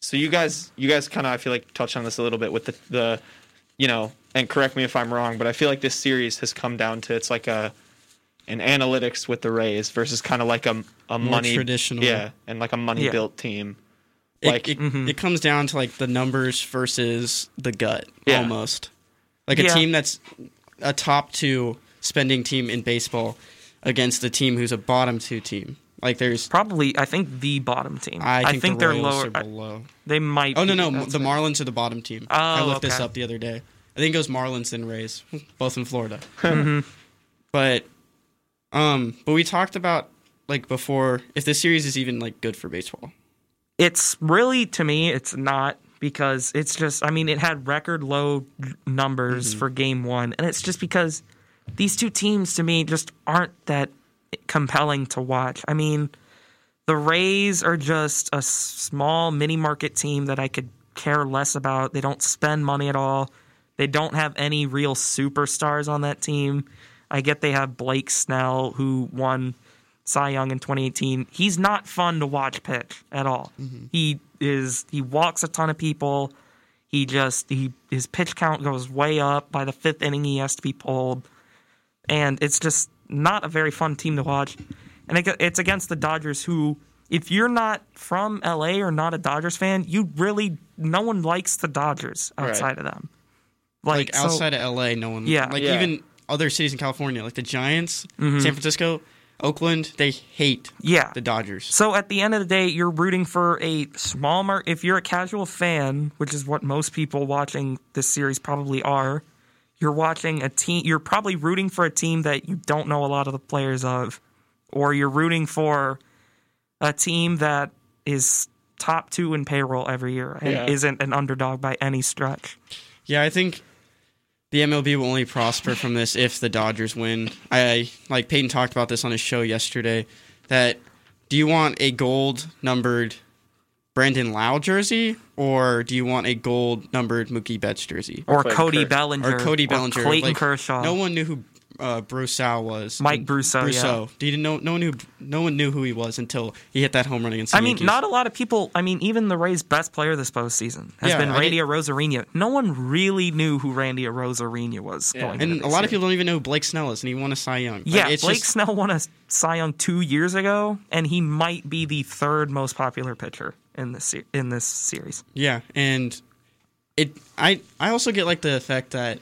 A: So you guys, you guys kind of, I feel like, touched on this a little bit with the, the, you know, and correct me if I'm wrong, but I feel like this series has come down to it's like a, an analytics with the Rays versus kind of like a a
B: More
A: money
B: traditional.
A: yeah, and like a money
C: Yeah.
A: built team.
B: It,
A: Like,
B: it,
C: Mm-hmm.
B: it comes down to like the numbers versus the gut,
A: Yeah.
B: almost. Like a
C: Yeah.
B: team that's a top two spending team in baseball against a team who's a bottom two team. Like there's,
C: Probably I think the bottom team.
B: I think, the
C: they're
B: Royals
C: lower.
B: are below.
C: They might.
B: Oh no,
C: be,
B: no,
C: that's
B: the
C: it.
B: Marlins are the bottom team. I
C: Oh,
B: looked this up the other day. I think it goes Marlins and Rays, both in Florida. [laughs]
C: Mm-hmm.
B: But, um, but we talked about like before if this series is even like good for baseball.
C: It's really to me, it's not because it's just. I mean, it had record low numbers
B: Mm-hmm.
C: for game one, and it's just because these two teams to me just aren't that compelling to watch. I mean, the Rays are just a small mini market team that I could care less about. They don't spend money at all. They don't have any real superstars on that team. I get they have Blake Snell, who won Cy Young in 2018. He's not fun to watch pitch at all. Mm-hmm. He is he walks a ton of people. He just he his pitch count goes way up. By the fifth inning, he has to be pulled, and it's just not a very fun team to watch. And it, it's against the Dodgers, who if you're not from LA or not a Dodgers fan, you really no one likes the Dodgers outside of them.
B: Like,
C: so-
B: outside of LA, no one.
C: Yeah.
B: Like
A: Yeah.
B: even other cities in California, like the Giants,
C: Mm-hmm.
B: San Francisco, Oakland, they hate
C: yeah,
B: the Dodgers.
C: So at the end of the day, you're rooting for a small mark. If you're a casual fan, which is what most people watching this series probably are, you're watching a team. You're probably rooting for a team that you don't know a lot of the players of, or you're rooting for a team that is top two in payroll every year and
A: Yeah.
C: isn't an underdog by any stretch.
B: Yeah, I think the MLB will only prosper from this if the Dodgers win. I like Payton talked about this on his show yesterday. That do you want a gold numbered Brandon Lowe jersey or do you want a gold numbered Mookie Betts jersey
C: Or
A: Clayton
C: Cody
A: Ker-
C: Bellinger.
B: or Cody Bellinger?
C: Clayton
B: Like,
C: Kershaw.
B: No one knew who uh, Brosseau was.
C: Mike Brosseau, yeah.
B: Brosseau. Did no no one knew no one knew who he was until he hit that home run against.
C: I mean,
B: Yankees.
C: not a lot of people. I mean, even the Rays' best player this postseason has
B: Yeah,
C: been
B: I
C: Randy
B: get-
C: Arozarena. No one really knew who Randy Arozarena was
A: Yeah.
C: going
B: And a
C: this
B: lot of people don't even know who Blake Snell is, and he won a Cy Young. Like,
C: Yeah,
B: it's
C: Blake
B: just-
C: Snell won a Cy Young two years ago, and he might be the third most popular pitcher in this in this series.
B: Yeah, and it I I also get like the effect that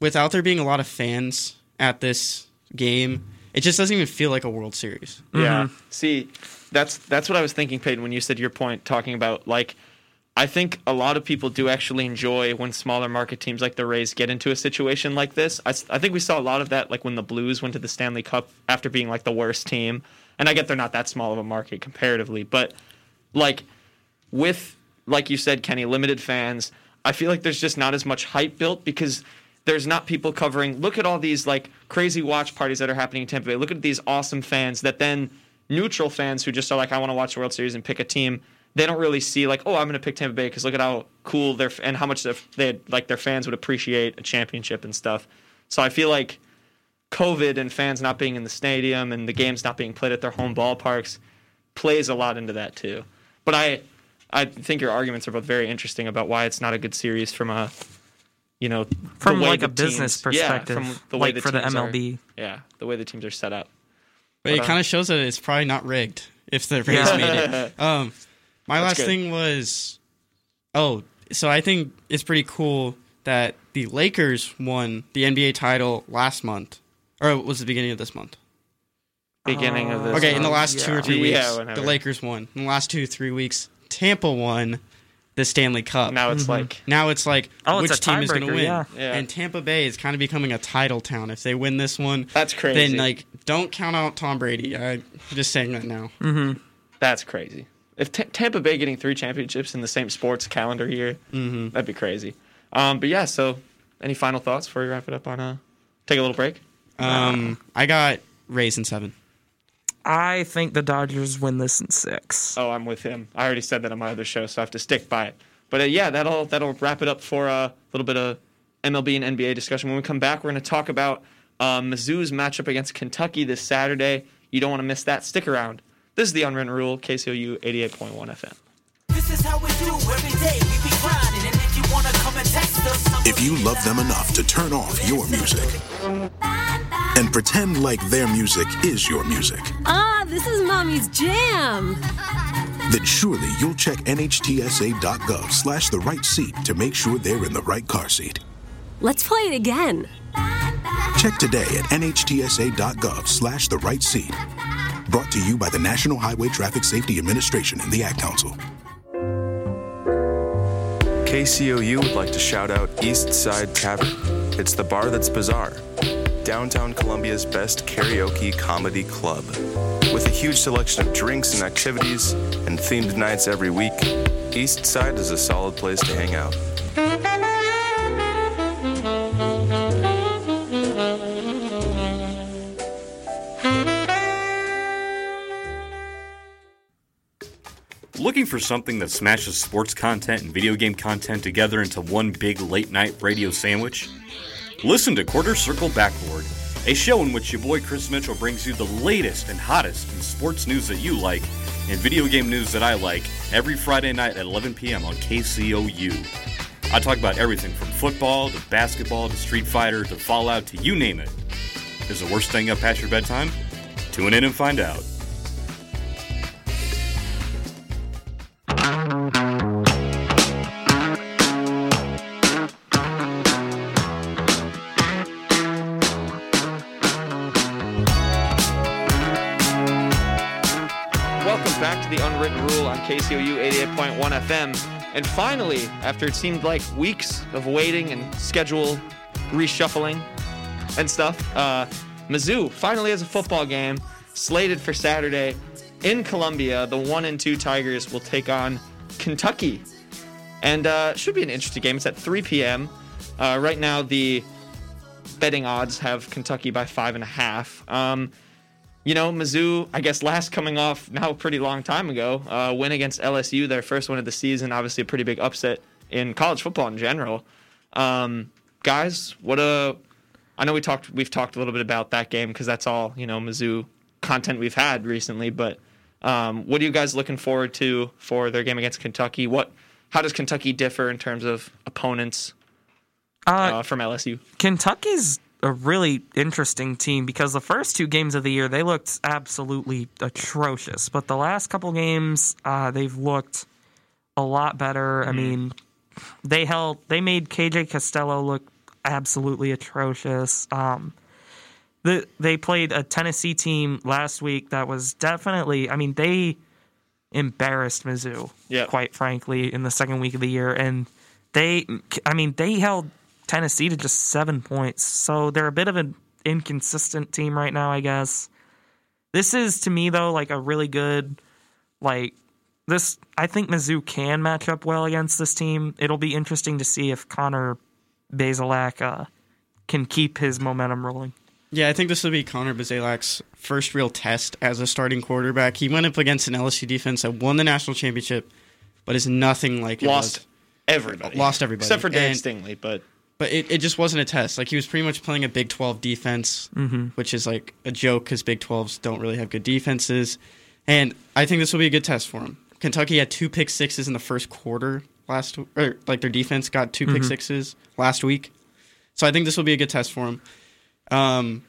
B: without there being a lot of fans at this game, it just doesn't even feel like a World Series.
A: Yeah. Mm-hmm. See, that's that's what I was thinking, Payton, when you said your point talking about like I think a lot of people do actually enjoy when smaller market teams like the Rays get into a situation like this. I think we saw a lot of that like when the Blues went to the Stanley Cup after being like the worst team. And I get they're not that small of a market comparatively, but like with like you said kenny limited fans i feel like there's just not as much hype built because there's not people covering. Look at all these like crazy watch parties that are happening in tampa bay. Look at these awesome fans that then neutral fans who just are like i want to watch the world series and pick a team they don't really see like oh i'm going to pick tampa bay because look at how cool they're and how much they like their fans would appreciate a championship and stuff. So i feel like covid and fans not being in the stadium and the games not being played at their home ballparks plays a lot into that too. But I I think your arguments are both very interesting about why it's not a good series from a you know
C: From like
A: the
C: a business
A: teams- yeah,
C: perspective,
A: from the way
C: like
A: the
C: for the
A: teams are-
C: MLB.
A: yeah, the way the teams are set up.
B: But it
A: But, uh,
B: kind of shows that it's probably not rigged if the Rays
C: Yeah.
B: made it. [laughs] Um, my
A: That's
B: last
A: good.
B: thing was, oh, so I think it's pretty cool that the Lakers won the NBA title last month, or it was the beginning of this month.
A: Beginning of this.
B: Okay, in the
A: month.
B: last two or three weeks,
A: Yeah,
B: the. Lakers won. In the last two three weeks, Tampa won the Stanley Cup.
A: now it's like
B: Now it's like
C: Oh,
B: which
C: a
B: team is going to win,
C: yeah.
A: Yeah.
B: and Tampa Bay is kind of becoming a title town. If they win this one,
A: that's crazy.
B: then like don't count out Tom Brady. I'm just saying that now.
A: that's crazy. If Ta Tampa Bay getting three championships in the same sports calendar year,
B: Mm-hmm.
A: that'd be crazy. Um, but yeah, so any final thoughts before we wrap it up on a take a little break?
B: Um, I got Rays in seven.
C: I think the Dodgers win this in six.
A: Oh, I'm with him. I already said that on my other show, so I have to stick by it. But uh, yeah, that'll that'll wrap it up for a little bit of MLB and NBA discussion. When we come back, we're going to talk about uh, Mizzou's matchup against Kentucky this Saturday. You don't want to miss that. Stick around. This is the Unwritten Rule, KCOU 88.1 FM.
D: This is how we do every day. We be grinding, and if you wanna come and text us,
E: If you love them enough to turn off your music and pretend like their music is your music,
F: Ah, this is mommy's jam.
E: then surely you'll check nhtsa.gov slash the right seat to make sure they're in the right car seat.
F: Let's play it again.
E: Check today at nhtsa.gov slash the right seat. Brought to you by the National Highway Traffic Safety Administration and the Ad Council.
G: KCOU would like to shout out East Side Tavern. It's the bar that's bizarre. Downtown Columbia's best karaoke comedy club. With a huge selection of drinks and activities and themed nights every week, East Side is a solid place to hang out.
H: Looking for something that smashes sports content and video game content together into one big late night radio sandwich? Listen to Quarter Circle Backboard, a show in which your boy Chris Mitchell brings you the latest and hottest in sports news that you like and video game news that I like every Friday night at 11 p.m. on KCOU. I talk about everything from football to basketball to Street Fighter to Fallout to you name it. Is the worst thing up past your bedtime? Tune in and find out.
A: 98.1 FM. And finally, after it seemed like weeks of waiting and schedule reshuffling and stuff, uh, Mizzou finally has a football game slated for Saturday in Columbia. The one and two Tigers will take on Kentucky, and uh, should be an interesting game. It's at 3 p.m. Uh, right now, the betting odds have Kentucky by five and a half. Um, you know, Mizzou, I guess last coming off now a pretty long time ago, uh, win against LSU, their first win of the season. Obviously, a pretty big upset in college football in general. Um, guys, what a I know we talked we've talked a little bit about that game because that's all you know Mizzou content we've had recently. But um, what are you guys looking forward to for their game against Kentucky? What how does Kentucky differ in terms of opponents
C: Uh,
A: uh, from LSU?
C: Kentucky's a really interesting team because the first two games of the year they looked absolutely atrocious, but the last couple games uh, they've looked a lot better. I mean, they held they made KJ Costello look absolutely atrocious. Um, the, they played a Tennessee team last week that was definitely. I mean, they embarrassed Mizzou.
A: Yeah.
C: quite frankly, in the second week of the year, and they. I mean, they held Tennessee to just seven points. So they're a bit of an inconsistent team right now, I guess. This is to me though like a really good like this I think Mizzou can match up well against this team. It'll be interesting to see if Connor Bazelak uh, can keep his momentum rolling.
B: Yeah, I think this will be Connor Bazelak's first real test as a starting quarterback. He went up against an LSU defense that won the national championship, but is nothing like it
A: Lost
B: was.
A: everybody,
B: Lost everybody.
A: except for Dan
B: And-
A: Stingley. But
B: But it, it just wasn't a test. Like he was pretty much playing a Big 12 defense, mm-hmm. which is like a joke because Big 12s don't really have good defenses. And I think this will be a good test for him. Kentucky had two pick sixes in the first quarter last, or like their defense got 2 pick mm-hmm. sixes last week. So I think this will be a good test for him. Um,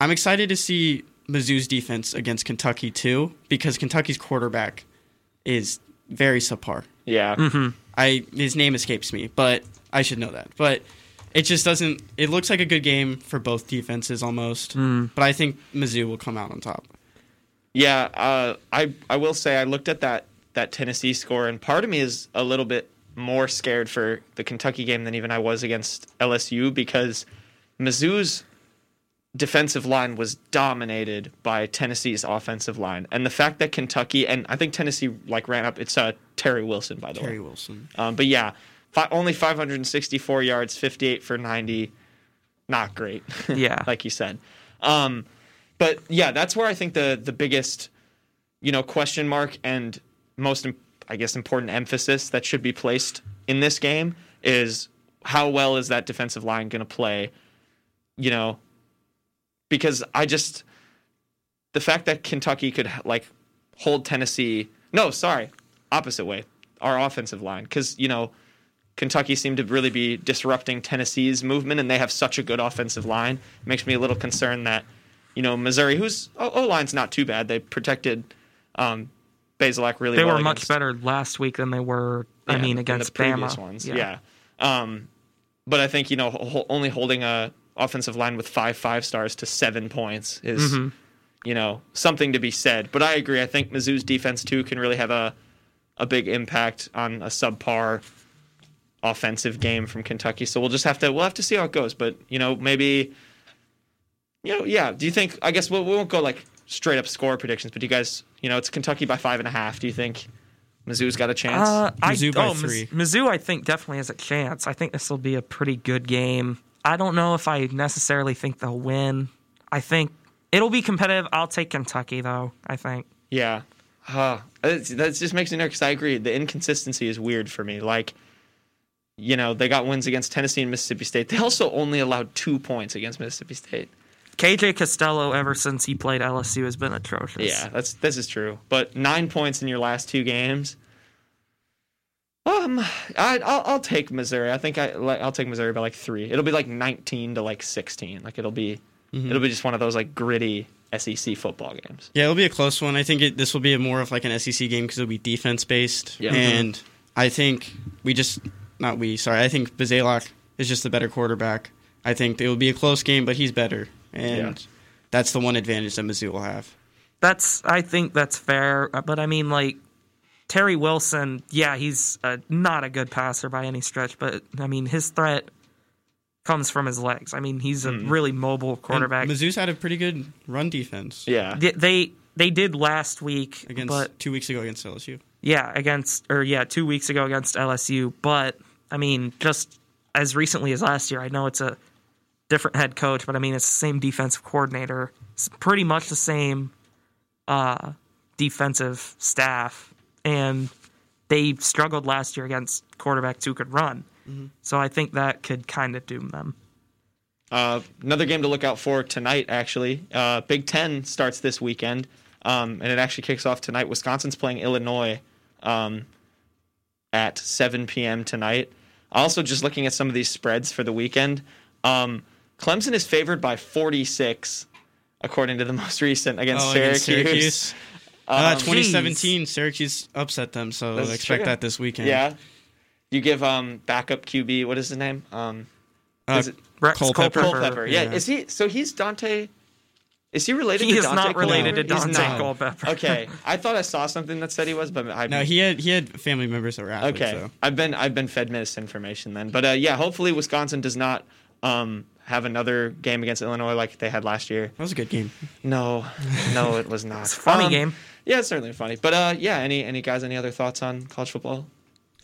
B: I'm excited to see Mizzou's defense against Kentucky too, because Kentucky's quarterback is very subpar.
A: yeah, mm-hmm.
B: I his name escapes me, but I should know that. But it just doesn't. It looks like a good game for both defenses almost. But I think Mizzou will come out on top.
A: Yeah, uh, I I will say I looked at that that Tennessee score, and part of me is a little bit more scared for the Kentucky game than even I was against LSU because Mizzou's defensive line was dominated by Tennessee's offensive line, and the fact that Kentucky and I think Tennessee like ran up. It's uh, Terry Wilson by the way.
B: Terry Wilson.
A: Um, but yeah, fi- only 564 yards, 58 for 90. Not great. [laughs]
C: Yeah.
A: like you said. Um, but yeah, that's where I think the the biggest, you know, question mark and most, I guess, important emphasis that should be placed in this game is how well is that defensive line going to play? You know, because I just the fact that Kentucky could like hold Tennessee. No, sorry, opposite way. Our offensive line, because you know Kentucky seemed to really be disrupting Tennessee's movement, and they have such a good offensive line. It makes me a little concerned that you know Missouri, whose O line's not too bad, they protected um, Bazelak really. Well.
C: They
A: well
C: were much
A: against-
C: better last week than they were. I mean, against
A: the previous
C: Bama.
A: ones. Yeah. Um, but I think you know only holding a offensive line with five five stars to seven points is
C: Mm-hmm.
A: you know something to be said. But I agree. I think Mizzou's defense too can really have a a big impact on a subpar offensive game from Kentucky. So we'll just have to we'll have to see how it goes. But you know maybe you know yeah. Do you think? I guess we'll, we won't go like straight up score predictions. But do you guys you know it's Kentucky by five and a half. Do you think Mizzou's got a chance?
C: Uh, I,
B: Mizzou by
C: oh, Miz-
B: three.
C: Mizzou, I think definitely has a chance. I think this will be a pretty good game. I don't know if I necessarily think they'll win. I think it'll be competitive. I'll take Kentucky though. I think.
A: Yeah. Uh, that just makes me nervous. I agree. The inconsistency is weird for me. Like, you know, they got wins against Tennessee and Mississippi State. They also only allowed two points against Mississippi State.
C: KJ Costello, ever since he played LSU, has been atrocious.
A: Yeah, that's this is true. But nine points in your last two games. Um, I, I'll I'll take Missouri. I think I like, I'll take Missouri by like three. It'll be like nineteen to like sixteen. Like it'll be it'll be just one of those like gritty SEC football games.
B: Yeah, it'll be a close one. I think it, this will be a more of like an SEC game because it'll be defense based.
A: Yeah.
B: And I think we just not we. Sorry, I think Bazelak is just the better quarterback. I think it will be a close game, but he's better, and
A: Yeah.
B: that's the one advantage that Mizzou will have.
C: That's I think that's fair, uh, but I mean like Terry Wilson, yeah, he's uh, not a good passer by any stretch, but I mean his threat comes from his legs. I mean, he's a really mobile
B: And
C: quarterback.
B: Mizzou's had a pretty good run defense
A: Yeah.
C: They- they they did last week,
B: against
C: but
B: two weeks ago against LSU.
C: yeah, against or yeah, two weeks ago against LSU. But I mean, just as recently as last year, I know it's a different head coach, but I mean it's the same defensive coordinator. It's pretty much the same uh, defensive staff, and they struggled last year against quarterbacks who could run. So I think that could kind of doom them.
A: Uh, another game to look out for tonight, actually. Uh, Big Ten starts this weekend, um, and it actually kicks off tonight. Wisconsin's playing Illinois um, at 7 p.m. tonight. Also, just looking at some of these spreads for the weekend, um, Clemson is favored by 46, according to the [laughs] most recent against
B: Oh,
A: Syracuse.
B: against Syracuse. Uh,
A: Um,
B: 2017, Syracuse upset them, so
A: That's
B: expect
A: true.
B: that this weekend.
A: Yeah. You give um, backup QB, what is his name? Um,
B: Uh,
A: is it
C: Rex
B: Culpepper.
A: Culpepper? Yeah.
B: Yeah.
A: Is he? So he's Dante. Is he related
C: He
A: to
C: is
A: Dante
C: not related to
A: Culpepper? He's
C: Dante
A: not.
C: Culpepper.
A: Okay, I thought I saw something that said he was, but I
B: No, he had he had family members that were athletes.
A: okay.
B: So.
A: I've been I've been fed misinformation then, but uh, yeah, hopefully Wisconsin does not um, have another game against Illinois like they had last year.
B: That was a good game.
A: No, no, it was not. [laughs]
C: It's a funny
A: Um,
C: game.
A: Yeah, it's certainly funny. But uh, yeah, any any guys, any other thoughts on college football?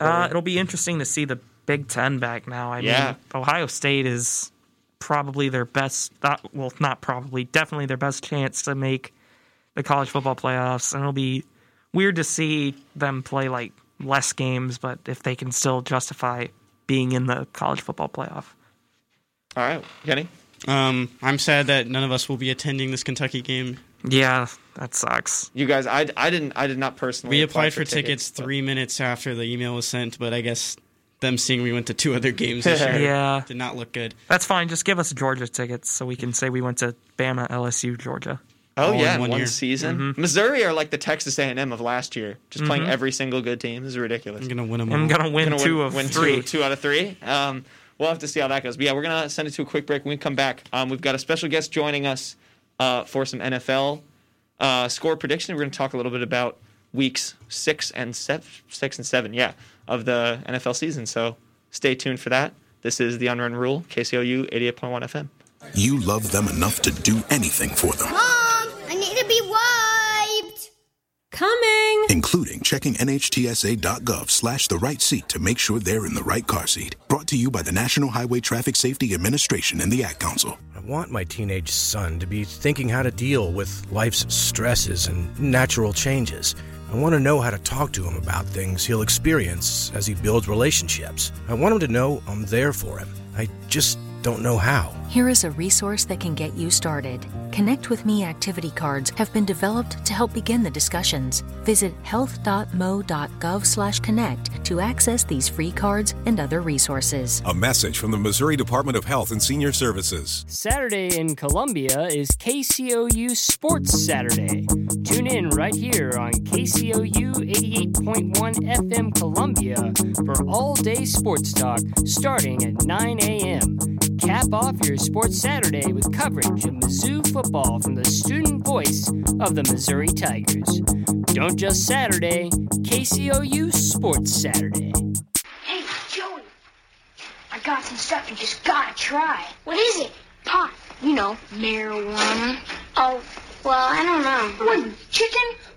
C: Uh, it'll be interesting to see the Big Ten back now. I
A: Yeah.
C: mean, Ohio State is probably their best. Not, well, not probably, definitely their best chance to make the college football playoffs, and it'll be weird to see them play like less games, but if they can still justify being in the college football playoff.
A: All right, Kenny.
B: Um, I'm sad that none of us will be attending this Kentucky game.
C: Yeah, that sucks.
A: You guys, I, I didn't I did not personally.
B: We
A: apply
B: applied for tickets
A: but-
B: three minutes after the email was sent, but I guess them seeing we went to two other games this year [laughs]
C: Yeah,
B: did not look good.
C: that's fine. Just give us Georgia tickets so we can say we went to Bama, LSU, Georgia.
A: Oh
B: all
A: yeah, in
B: one
A: one, season.
C: Mm-hmm.
A: Missouri are like the Texas A&M of last year, just playing every single good team. This is ridiculous.
B: I'm gonna win them.
C: I'm gonna win
A: Gonna
C: two
A: win,
C: of
A: win
C: three.
A: Two, two out of three. Um, we'll have to see how that goes. But yeah, we're gonna send it to a quick break. When we come back, um, we've got a special guest joining us uh, for some NFL uh, score prediction. We're gonna talk a little bit about weeks six and seven, six and seven, yeah, of the NFL season. So stay tuned for that. This is the Unwritten Rule, KCOU 88.1 FM.
E: You love them enough to do anything for them,
I: Mom, I need to be wiped.
F: Coming!
E: including checking NHTSA.gov slash the right seat to make sure they're in the right car seat. Brought to you by the National Highway Traffic Safety Administration and the Ad Council.
J: I want my teenage son to be thinking how to deal with life's stresses and natural changes. I want to know how to talk to him about things he'll experience as he builds relationships. I want him to know I'm there for him. I just don't know how.
K: Here is a resource that can get you started. Connect with Me activity cards have been developed to help begin the discussions. Visit health.mo.gov/connect to access these free cards and other resources.
L: A message from the Missouri Department of Health and Senior Services.
M: Saturday in Columbia is KCOU Sports Saturday. Tune in right here on KCOU 88.1 FM Columbia for all day sports talk starting at 9 a.m. Cap off your Sports Saturday with coverage of Mizzou football from the student voice of the Missouri Tigers. Don't just Saturday, KCOU Sports Saturday.
I: Hey, Joey. I got some stuff you just gotta try. What is it? Pot. You know, marijuana. Oh, well, I don't know. What, chicken?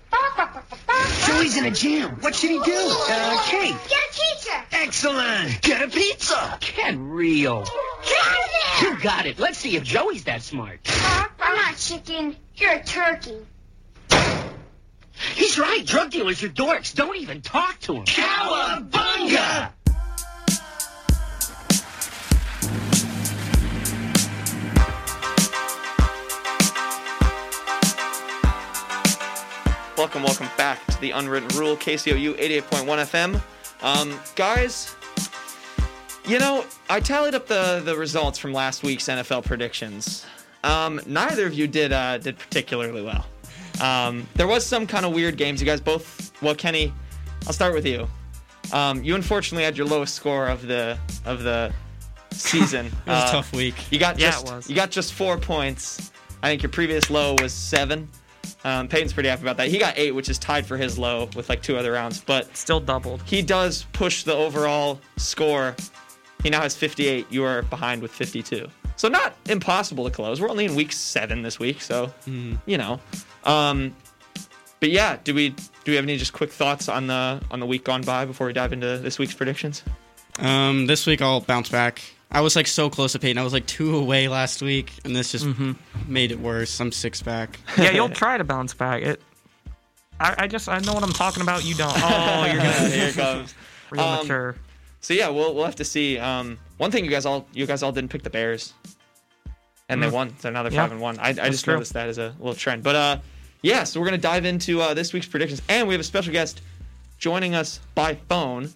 N: Joey's in a jam. What should he do? Uh, cake.
I: Get a pizza.
N: Excellent. Get a pizza. Get real.
I: Get
N: You got it. Let's see if Joey's that smart.
I: Huh? I'm not chicken. You're a turkey.
N: He's right. Drug dealers are dorks. Don't even talk to him. Cowabunga!
A: Welcome, welcome back to the Unwritten Rule, KCOU 88.1 FM. Um, guys, you know, I tallied up the, the results from last week's NFL predictions. Um, neither of you did uh, did particularly well. Um, there was some kind of weird games. You guys both. Well, Kenny, I'll start with you. Um, you unfortunately had your lowest score of the of the [laughs] season.
B: It was a
A: Uh,
B: tough week.
A: You got
C: Yeah,
A: just
C: it was.
A: you got just four points. I think your previous low was seven. Um, Payton's pretty happy about that. He got eight, which is tied for his low with like two other rounds. But
C: Still doubled.
A: he does push the overall score He now has 58. You are behind with 52. So not impossible to close. We're only in week seven this week, so you know. Um, but yeah, do we do we have any just quick thoughts on the on the week gone by before we dive into this week's predictions?
B: Um, this week I'll bounce back. I was like so close to Payton. I was like two away last week, and this just made it worse. I'm six back.
C: yeah, you'll [laughs] try to bounce back. It. I, I just I know what I'm talking about. You don't. [laughs] Oh, you're gonna [laughs]
A: Here it comes.
C: real
A: Um,
C: mature.
A: So yeah, we'll we'll have to see. Um, one thing you guys all you guys all didn't pick the Bears, and they
C: Mm.
A: won. So now they're
C: Yeah,
A: five and one. I, I just
C: true.
A: noticed that as a little trend. But uh, yeah, so we're gonna dive into uh, this week's predictions, and we have a special guest joining us by phone.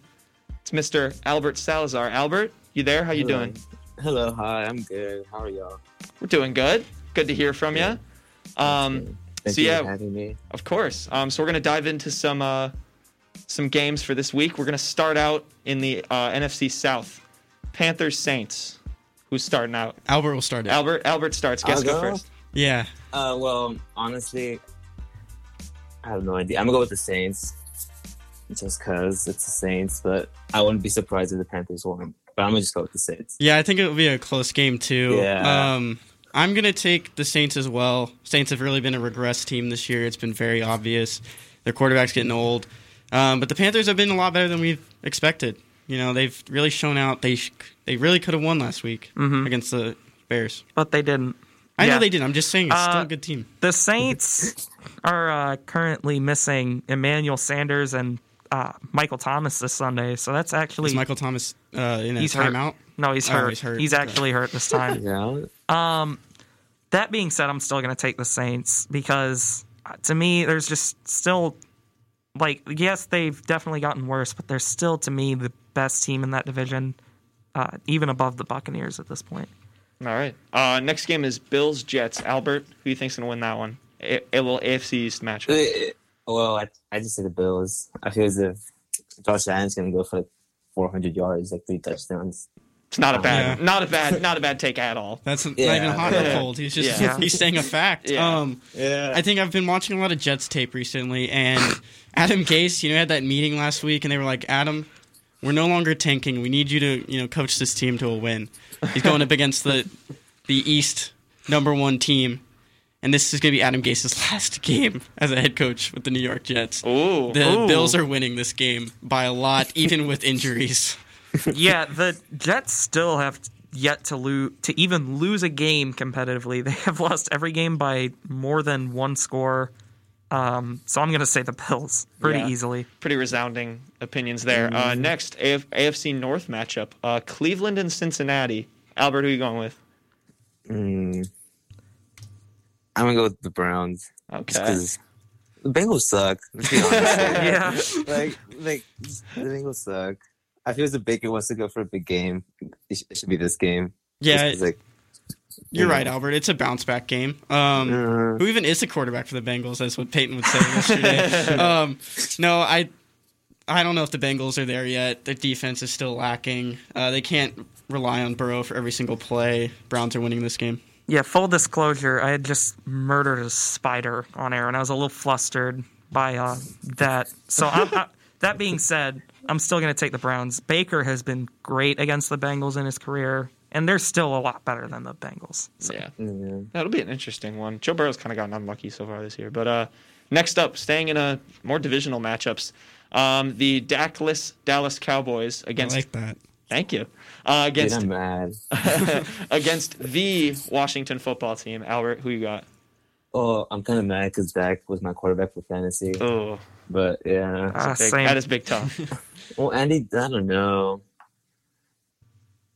A: It's Mr. Albert Salazar. Albert, you there? How you
O: Hello.
A: doing?
O: Hello, hi, I'm good. How are y'all?
A: We're doing good. Good to hear from you. Um,
O: Thank
A: so
O: you
A: yeah,
O: for having me.
A: Of course. Um, so we're gonna dive into some uh, some games for this week. We're gonna start out in the uh, NFC South. Panthers Saints. Who's starting out?
B: Albert will start it.
A: Albert. Albert starts. Guess
O: I'll
A: go
O: go?
A: first.
B: Yeah.
O: Uh, well, honestly, I have no idea. I'm gonna go with the Saints, just cause it's the Saints. But I wouldn't be surprised if the Panthers won. But I'm gonna just go with the Saints.
B: Yeah, I think it will be a close game too.
O: Yeah.
B: Um, I'm gonna take the Saints as well. Saints have really been a regress team this year. It's been very obvious. Their quarterback's getting old, um, but the Panthers have been a lot better than we've expected. You know, they've really shown out. They sh- they really could have won last week
C: Mhm.
B: against the Bears,
C: but they didn't.
B: I
C: Yeah.
B: know they didn't. I'm just saying it's still
C: Uh,
B: a good team.
C: The Saints are uh, currently missing Emmanuel Sanders and uh, Michael Thomas this Sunday, so that's actually
B: Is Michael Thomas uh, in a
C: he's hurt.
B: timeout?
C: No, he's
B: Oh,
C: hurt.
B: he's hurt.
C: He's actually hurt this time. [laughs]
O: yeah.
C: Um, that being said, I'm still going to take the Saints because uh, to me, there's just still like yes, they've definitely gotten worse, but they're still to me the best team in that division, uh, even above the Buccaneers at this point.
A: All right. Uh, next game is Bills Jets. Albert, who do you think's gonna win that one? A, a little AFC East matchup.
O: Well, I, I just say the Bills. I feel as if Josh Allen's gonna go for like 400 yards, like three touchdowns.
A: It's not a bad,
B: Yeah.
A: not a bad, [laughs] not a bad take at all.
B: That's not even hot or cold. He's just
A: Yeah.
B: he's saying a fact. [laughs]
A: Yeah.
B: Um,
O: Yeah.
B: I think I've been watching a lot of Jets tape recently, and [laughs] Adam Gase, you know, had that meeting last week, and they were like, "Adam, we're no longer tanking. We need you to, you know, coach this team to a win." He's going up against the the East number one team, and this is going to be Adam Gase's [laughs] last game as a head coach with the New York Jets.
A: Ooh.
B: The
C: Ooh.
B: Bills are winning this game by a lot, even with injuries. [laughs]
C: yeah, the Jets still have yet to lose to even lose a game competitively. [laughs] They have lost every game by more than one score. Um, so I'm going to say the Bills pretty
A: Yeah.
C: easily.
A: Pretty resounding opinions there. Uh,
B: Mm-hmm.
A: next, AF- AFC North matchup: uh, Cleveland and Cincinnati. Albert, who are you going with?
O: Mm. I'm gonna go with the Browns.
A: Okay.
O: Because the Bengals suck. Let's be honest. [laughs]
C: Yeah. [laughs]
O: like, like the Bengals suck. I feel as if Baker wants to go for a big game. It, sh- it should be this game.
B: Yeah,
O: Just 'cause, like
B: You're
O: Yeah.
B: right, Albert. It's a bounce back game. Um,
O: Uh.
B: who even is the quarterback for the Bengals? That's what Payton would say yesterday. [laughs] um, no, I, I don't know if the Bengals are there yet. Their defense is still lacking. Uh, they can't rely on Burrow for every single play. Browns are winning this game.
C: Yeah, full disclosure, I had just murdered a spider on air, and I was a little flustered by uh, that. So, I'm, I, that being said, I'm still going to take the Browns. Baker has been great against the Bengals in his career, and they're still a lot better than the Bengals. So.
A: Yeah.
O: yeah.
A: That'll be an interesting one. Joe Burrow's kind of gotten unlucky so far this year. But uh, next up, staying in a more divisional matchups, um, the Dakless Dallas Cowboys against.
B: I like that.
A: Thank you. Uh, against
O: I'm mad. [laughs] [laughs]
A: against the Washington football team. Albert, who you got?
O: Oh, I'm kind of mad because Dak was my quarterback for fantasy.
A: Oh,
O: But yeah.
C: Ah,
A: big, that is big tough. [laughs]
O: Well, Andy, I don't know.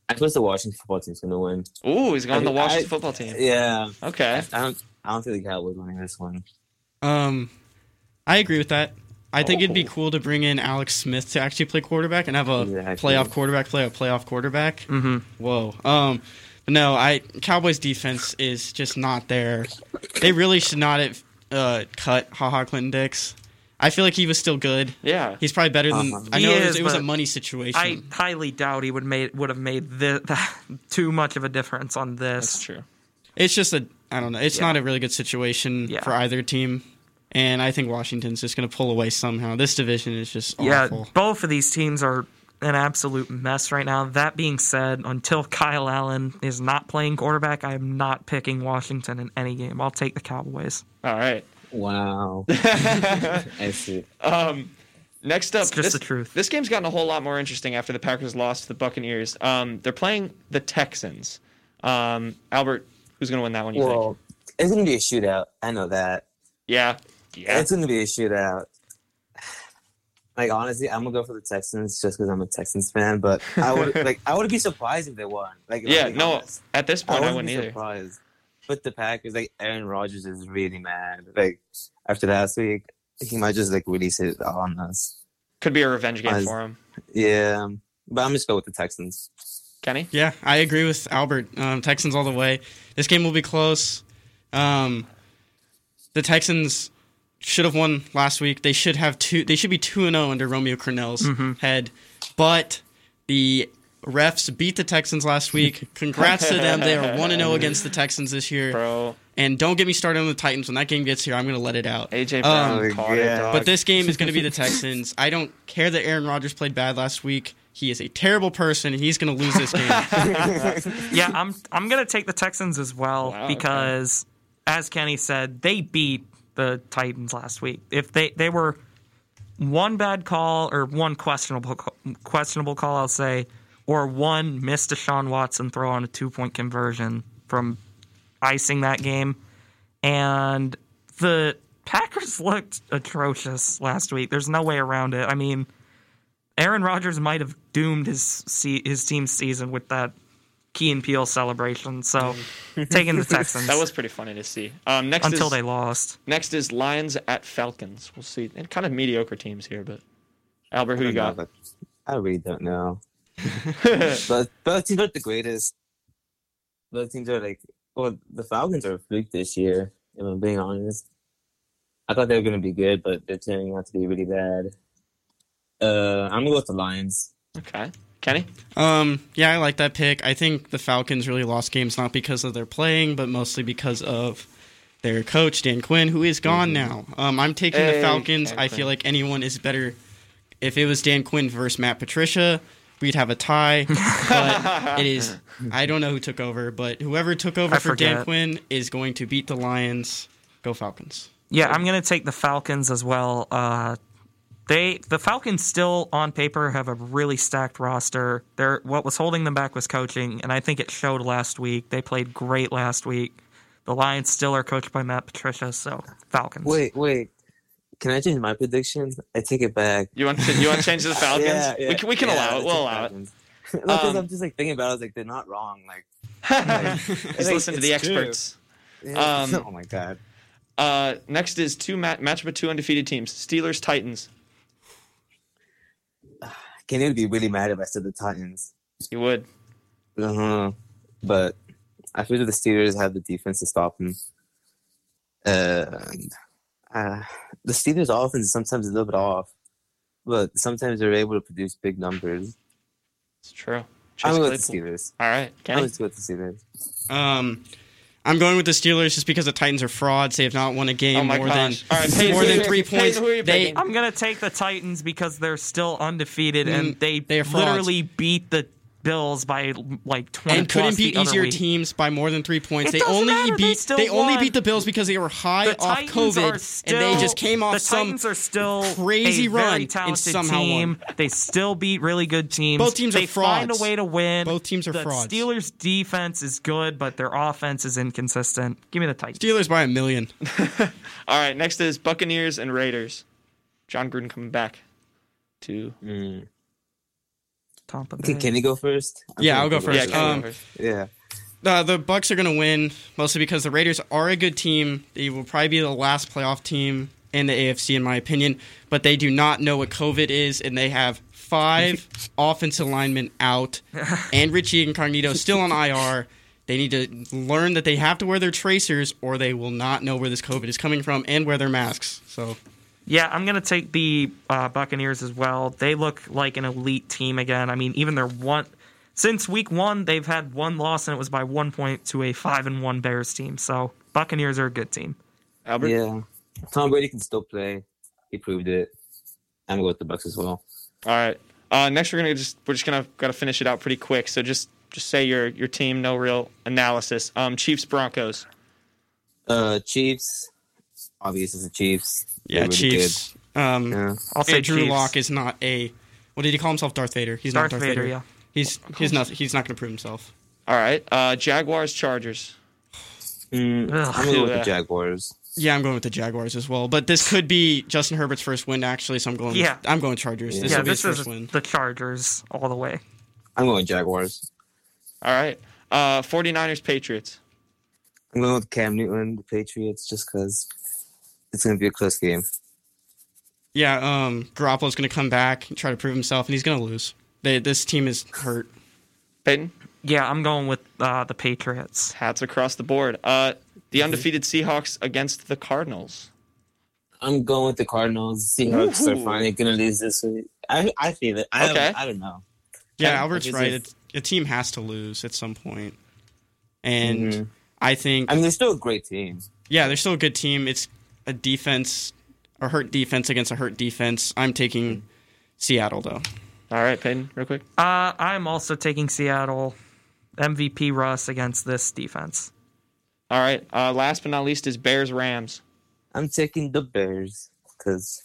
O: I suppose the Washington football team's gonna win.
A: Ooh, he's going
O: I-
A: the Washington
O: I-
A: football team.
O: Yeah.
A: Okay.
O: I don't. I don't think the Cowboys winning this one.
B: Um, I agree with that. I think it'd be cool to bring in Alex Smith to actually play quarterback and have a
O: Exactly.
B: playoff quarterback play a playoff quarterback.
C: Mm-hmm.
B: Whoa. Um, but no, I Cowboys defense is just not there. They really should not have uh, cut Ha Ha Clinton-Dix. I feel like he was still good.
A: Yeah.
B: He's probably better than
O: Uh-huh.
B: I
C: He
B: know. it was,
C: is,
B: it was a money situation.
C: I highly doubt he would made would have made the, [laughs] that too much of a difference on this.
A: That's true.
B: it's just a I don't know. It's
C: Yeah.
B: not a really good situation
C: Yeah.
B: for either team, and I think Washington's just going to pull away somehow. This division is just
C: Yeah,
B: awful.
C: both of these teams are an absolute mess right now. That being said, until Kyle Allen is not playing quarterback, I am not picking Washington in any game. I'll take the Cowboys.
A: All right.
O: Wow. [laughs] I see.
A: Um, next up,
C: It's just
A: this,
C: the truth.
A: This game's gotten a whole lot more interesting after the Packers lost to the Buccaneers. Um, they're playing the Texans. Um, Albert, who's going to win that one? You think?
O: Well, it's gonna be a shootout. I know that.
A: Yeah. Yeah.
O: It's gonna be a shootout. Like honestly, I'm gonna go for the Texans just because I'm a Texans fan. But I would [laughs] like I would be surprised if they won. Like
A: Yeah, no,
O: honest.
A: at this point, I
O: wouldn't
A: wouldn't
O: be
A: either.
O: Surprised. But the Packers, like Aaron Rodgers, is really mad. Like after last week, he might just like release it on us.
A: Could be a revenge game
O: I-
A: for him.
O: Yeah, but I'm just go with the Texans.
A: Kenny?
B: Yeah, I agree with Albert. Um, Texans all the way. This game will be close. Um, the Texans should have won last week. They should have two. They should be two and zero under Romeo Crennel's head, but the refs beat the Texans last week. [laughs] Congrats to them. They are [laughs] one and zero against the Texans this year.
A: Bro.
B: And don't get me started on the Titans. When that game gets here, I'm going to let it out.
A: AJ Brown
B: Um,
A: caught it, dog.
B: but this game is going to be the [laughs] Texans. I don't care that Aaron Rodgers played bad last week. He is a terrible person, and he's going to lose this game.
C: yeah, I'm I'm gonna take the Texans as well
B: Wow,
C: because, as Kenny said, they beat the Titans last week. If they they were one bad call or one questionable questionable call, I'll say, or one missed Deshaun Watson throw on a two point conversion from icing that game, and the Packers [laughs] looked atrocious last week. There's no way around it. I mean. Aaron Rodgers might have doomed his his team's season with that Key and Peele celebration. So [laughs] taking the Texans.
A: That was pretty funny to see. Um, next
C: Until
A: is,
C: they lost.
A: Next is Lions at Falcons. We'll see. And kind of mediocre teams here, but Albert, who
O: I
A: you got?
O: know, I really don't know. [laughs] but both teams aren't the greatest. Both teams are like, well, the Falcons are a fluke this year. If I'm being honest, I thought they were going to be good, but they're turning out to be really bad. Uh, I'm gonna go with the Lions.
A: Okay, Kenny.
B: Um, yeah, I like that pick. I think the Falcons really lost games not because of their playing, but mostly because of their coach Dan Quinn, who is gone now. Um, I'm taking
A: Hey,
B: the Falcons.
A: Dan
B: I
A: Quinn.
B: feel like anyone is better. If it was Dan Quinn versus Matt Patricia, we'd have a tie. [laughs] but it is. I don't know who took over, but whoever took over
C: I
B: for Dan. Quinn is going to beat the Lions. Go Falcons.
C: Yeah, I'm going to take the Falcons as well. Uh, they the Falcons still on paper have a really stacked roster. They're, what was holding them back was coaching, and I think it showed last week. They played great last week. The Lions still are coached by Matt Patricia, so Falcons.
O: Wait, wait. Can I change my prediction? I take it back.
A: You want to, you want to change the [laughs] Falcons?
O: Yeah, yeah,
A: we can, we can
O: yeah,
A: allow it. We'll allow it.
O: Falcons. [laughs] no, because
A: Um,
O: I'm just like thinking about. it. I was like, they're not wrong. Like, [laughs]
A: Just listen to the experts.
O: Yeah.
A: Um,
O: oh my god.
A: Uh, next is two mat- matchup of two undefeated teams: Steelers Titans.
O: Kenny would be really mad if I said the Titans.
A: He would.
O: Uh huh. But I feel that the Steelers have the defense to stop him. Uh, uh, the Steelers' offense is sometimes a little bit off, but sometimes they're able to produce big numbers.
A: It's true.
O: I'm
A: Chase
O: going with the Steelers.
A: All right,
O: I'm going with the Steelers.
B: Um, I'm going with the Steelers just because the Titans are frauds. They have not won a game
A: Oh
B: more
A: gosh.
B: than
A: All right, Payton,
B: more than three points.
A: who
B: They?
C: I'm gonna take the Titans because they're still undefeated and
B: Mm,
C: they,
B: they
C: literally beat the Bills by like 20
B: and couldn't beat easier
C: week.
B: teams by more than three points.
C: It
B: they
C: doesn't
B: only
C: matter, they
B: beat
C: still
B: they only beat the Bills because they were high
C: The
B: off
C: Titans
B: COVID
C: still,
B: and they just came off
C: the
B: some
C: Titans are still
B: crazy
C: a
B: run
C: very
B: and
C: talented
B: somehow
C: team.
B: won.
C: They still beat really good teams.
B: Both teams are
C: they find a way to win.
B: Both teams are
C: the
B: frauds.
C: Steelers' defense is good, but their offense is inconsistent. Give me the Titans.
B: Steelers by a million. [laughs]
A: All right, next is Buccaneers and Raiders. Jon Gruden coming back to
O: Mm.
C: Tampa
O: Can Kenny go first? I'm
B: Yeah, I'll go first.
A: Yeah, Kenny,
B: Um,
A: go first.
O: Yeah.
B: Uh, the Bucks are going to win mostly because the Raiders are a good team. They will probably be the last playoff team in the AFC, in my opinion. But they do not know what COVID is, and they have five [laughs] offensive linemen out, [laughs] and Richie Incognito still on IR. They need to learn that they have to wear their tracers, or they will not know where this COVID is coming from, and wear their masks. So
C: Yeah, I'm going to take the uh, Buccaneers as well. They look like an elite team again. I mean, even their one since week one, they've had one loss, and it was by one point to a five and one Bears team. So Buccaneers are a good team.
A: Albert.
O: Yeah. Tom Brady can still play. He proved it. I'm going to go with the Bucks as well.
A: All right. Uh, next, we're gonna just we're just gonna gotta finish it out pretty quick. So just just say your your team, no real analysis. Um, Chiefs Broncos.
O: Uh, Chiefs. Obviously, the Chiefs.
B: Yeah,
O: They're really
B: Chiefs. Um,
O: Yeah.
C: I'll say
B: Drew
C: Chiefs.
B: Lock is not a. What did he call himself? Darth Vader. He's
C: Darth
B: not Darth
C: Vader,
B: Vader.
C: yeah.
B: He's he's not he's not going to prove himself.
A: All right. Uh, Jaguars Chargers. [sighs]
O: Mm, I'm gonna with
A: Yeah.
O: the Jaguars.
B: Yeah, I'm going with the Jaguars as well. But this could be Justin Herbert's first win actually, so I'm going.
C: Yeah.
B: I'm going Chargers. This
C: yeah,
B: will be his
C: this
B: first
C: is
B: win.
C: the Chargers all the way.
O: I'm going Jaguars.
A: All right. Uh, 49ers Patriots.
O: I'm going with Cam Newton, the Patriots, just because it's gonna be a close game.
B: Yeah, um, Garoppolo's going to come back and try to prove himself, and he's going to lose. They, this team is hurt.
A: Payton.
C: Yeah, I'm going with uh, the Patriots.
A: Hats across the board. Uh, the undefeated Seahawks against the Cardinals.
O: I'm going with the Cardinals. Seahawks are
A: Ooh.
O: finally gonna lose this week. I I feel it. I
A: Okay.
O: don't, I don't know.
B: Yeah,
O: I-
B: Albert's right.
O: just-
B: It's, a team has to lose at some point. point, and
O: Mhm.
B: I think
O: I mean, they're still a great team.
B: yeah, they're still a good team. It's a defense, a hurt defense against a hurt defense. I'm taking Seattle though.
A: All right, Payton, real quick.
C: Uh, I'm also taking Seattle. MVP Russ against this defense.
A: All right. Uh, last but not least is Bears Rams.
O: I'm taking the Bears because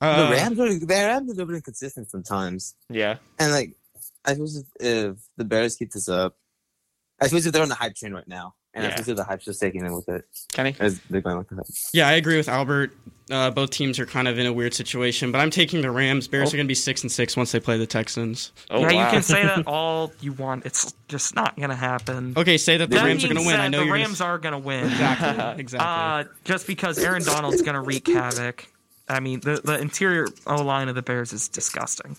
B: Uh,
O: the Rams are the Rams are a little bit inconsistent sometimes.
A: Yeah.
O: And like, I suppose if, if the Bears keep this up, I suppose if they're on the hype train right now, and I
A: Yeah.
O: suppose if the hype's just taking them with it,
A: Kenny.
O: as they're going with the hype.
B: Yeah, I agree with Albert. Uh, both teams are kind of in a weird situation, but I'm taking the Rams. Bears
A: Oh.
B: are going to be six and six once they play the Texans.
A: Oh,
C: yeah,
A: wow.
C: you can say that [laughs] all you want. It's just not going to happen.
B: Okay, say that the
C: That
B: Rams are going to win. I know
C: the
B: you're
C: Rams
B: gonna...
C: are going to win.
B: exactly [laughs] exactly.
C: Uh, just because Aaron Donald's going to wreak havoc. I mean, the, the interior O line of the Bears is disgusting.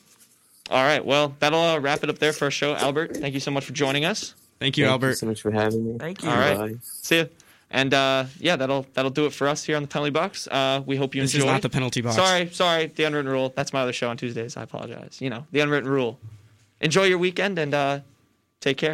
A: All right. Well, that'll uh, wrap it up there for our show. Albert, thank you so much for joining us.
B: Thank you,
O: Thank
B: Albert.
O: you so much for having me.
C: Thank you.
A: All right.
O: Bye.
A: See you. And uh, yeah, that'll that'll do it for us here on the penalty box. Uh, we hope you enjoy.
B: This
A: enjoyed.
B: is not the penalty box.
A: Sorry, sorry. The unwritten rule. That's my other show on Tuesdays. I apologize. You know, the unwritten rule. Enjoy your weekend and uh, take care.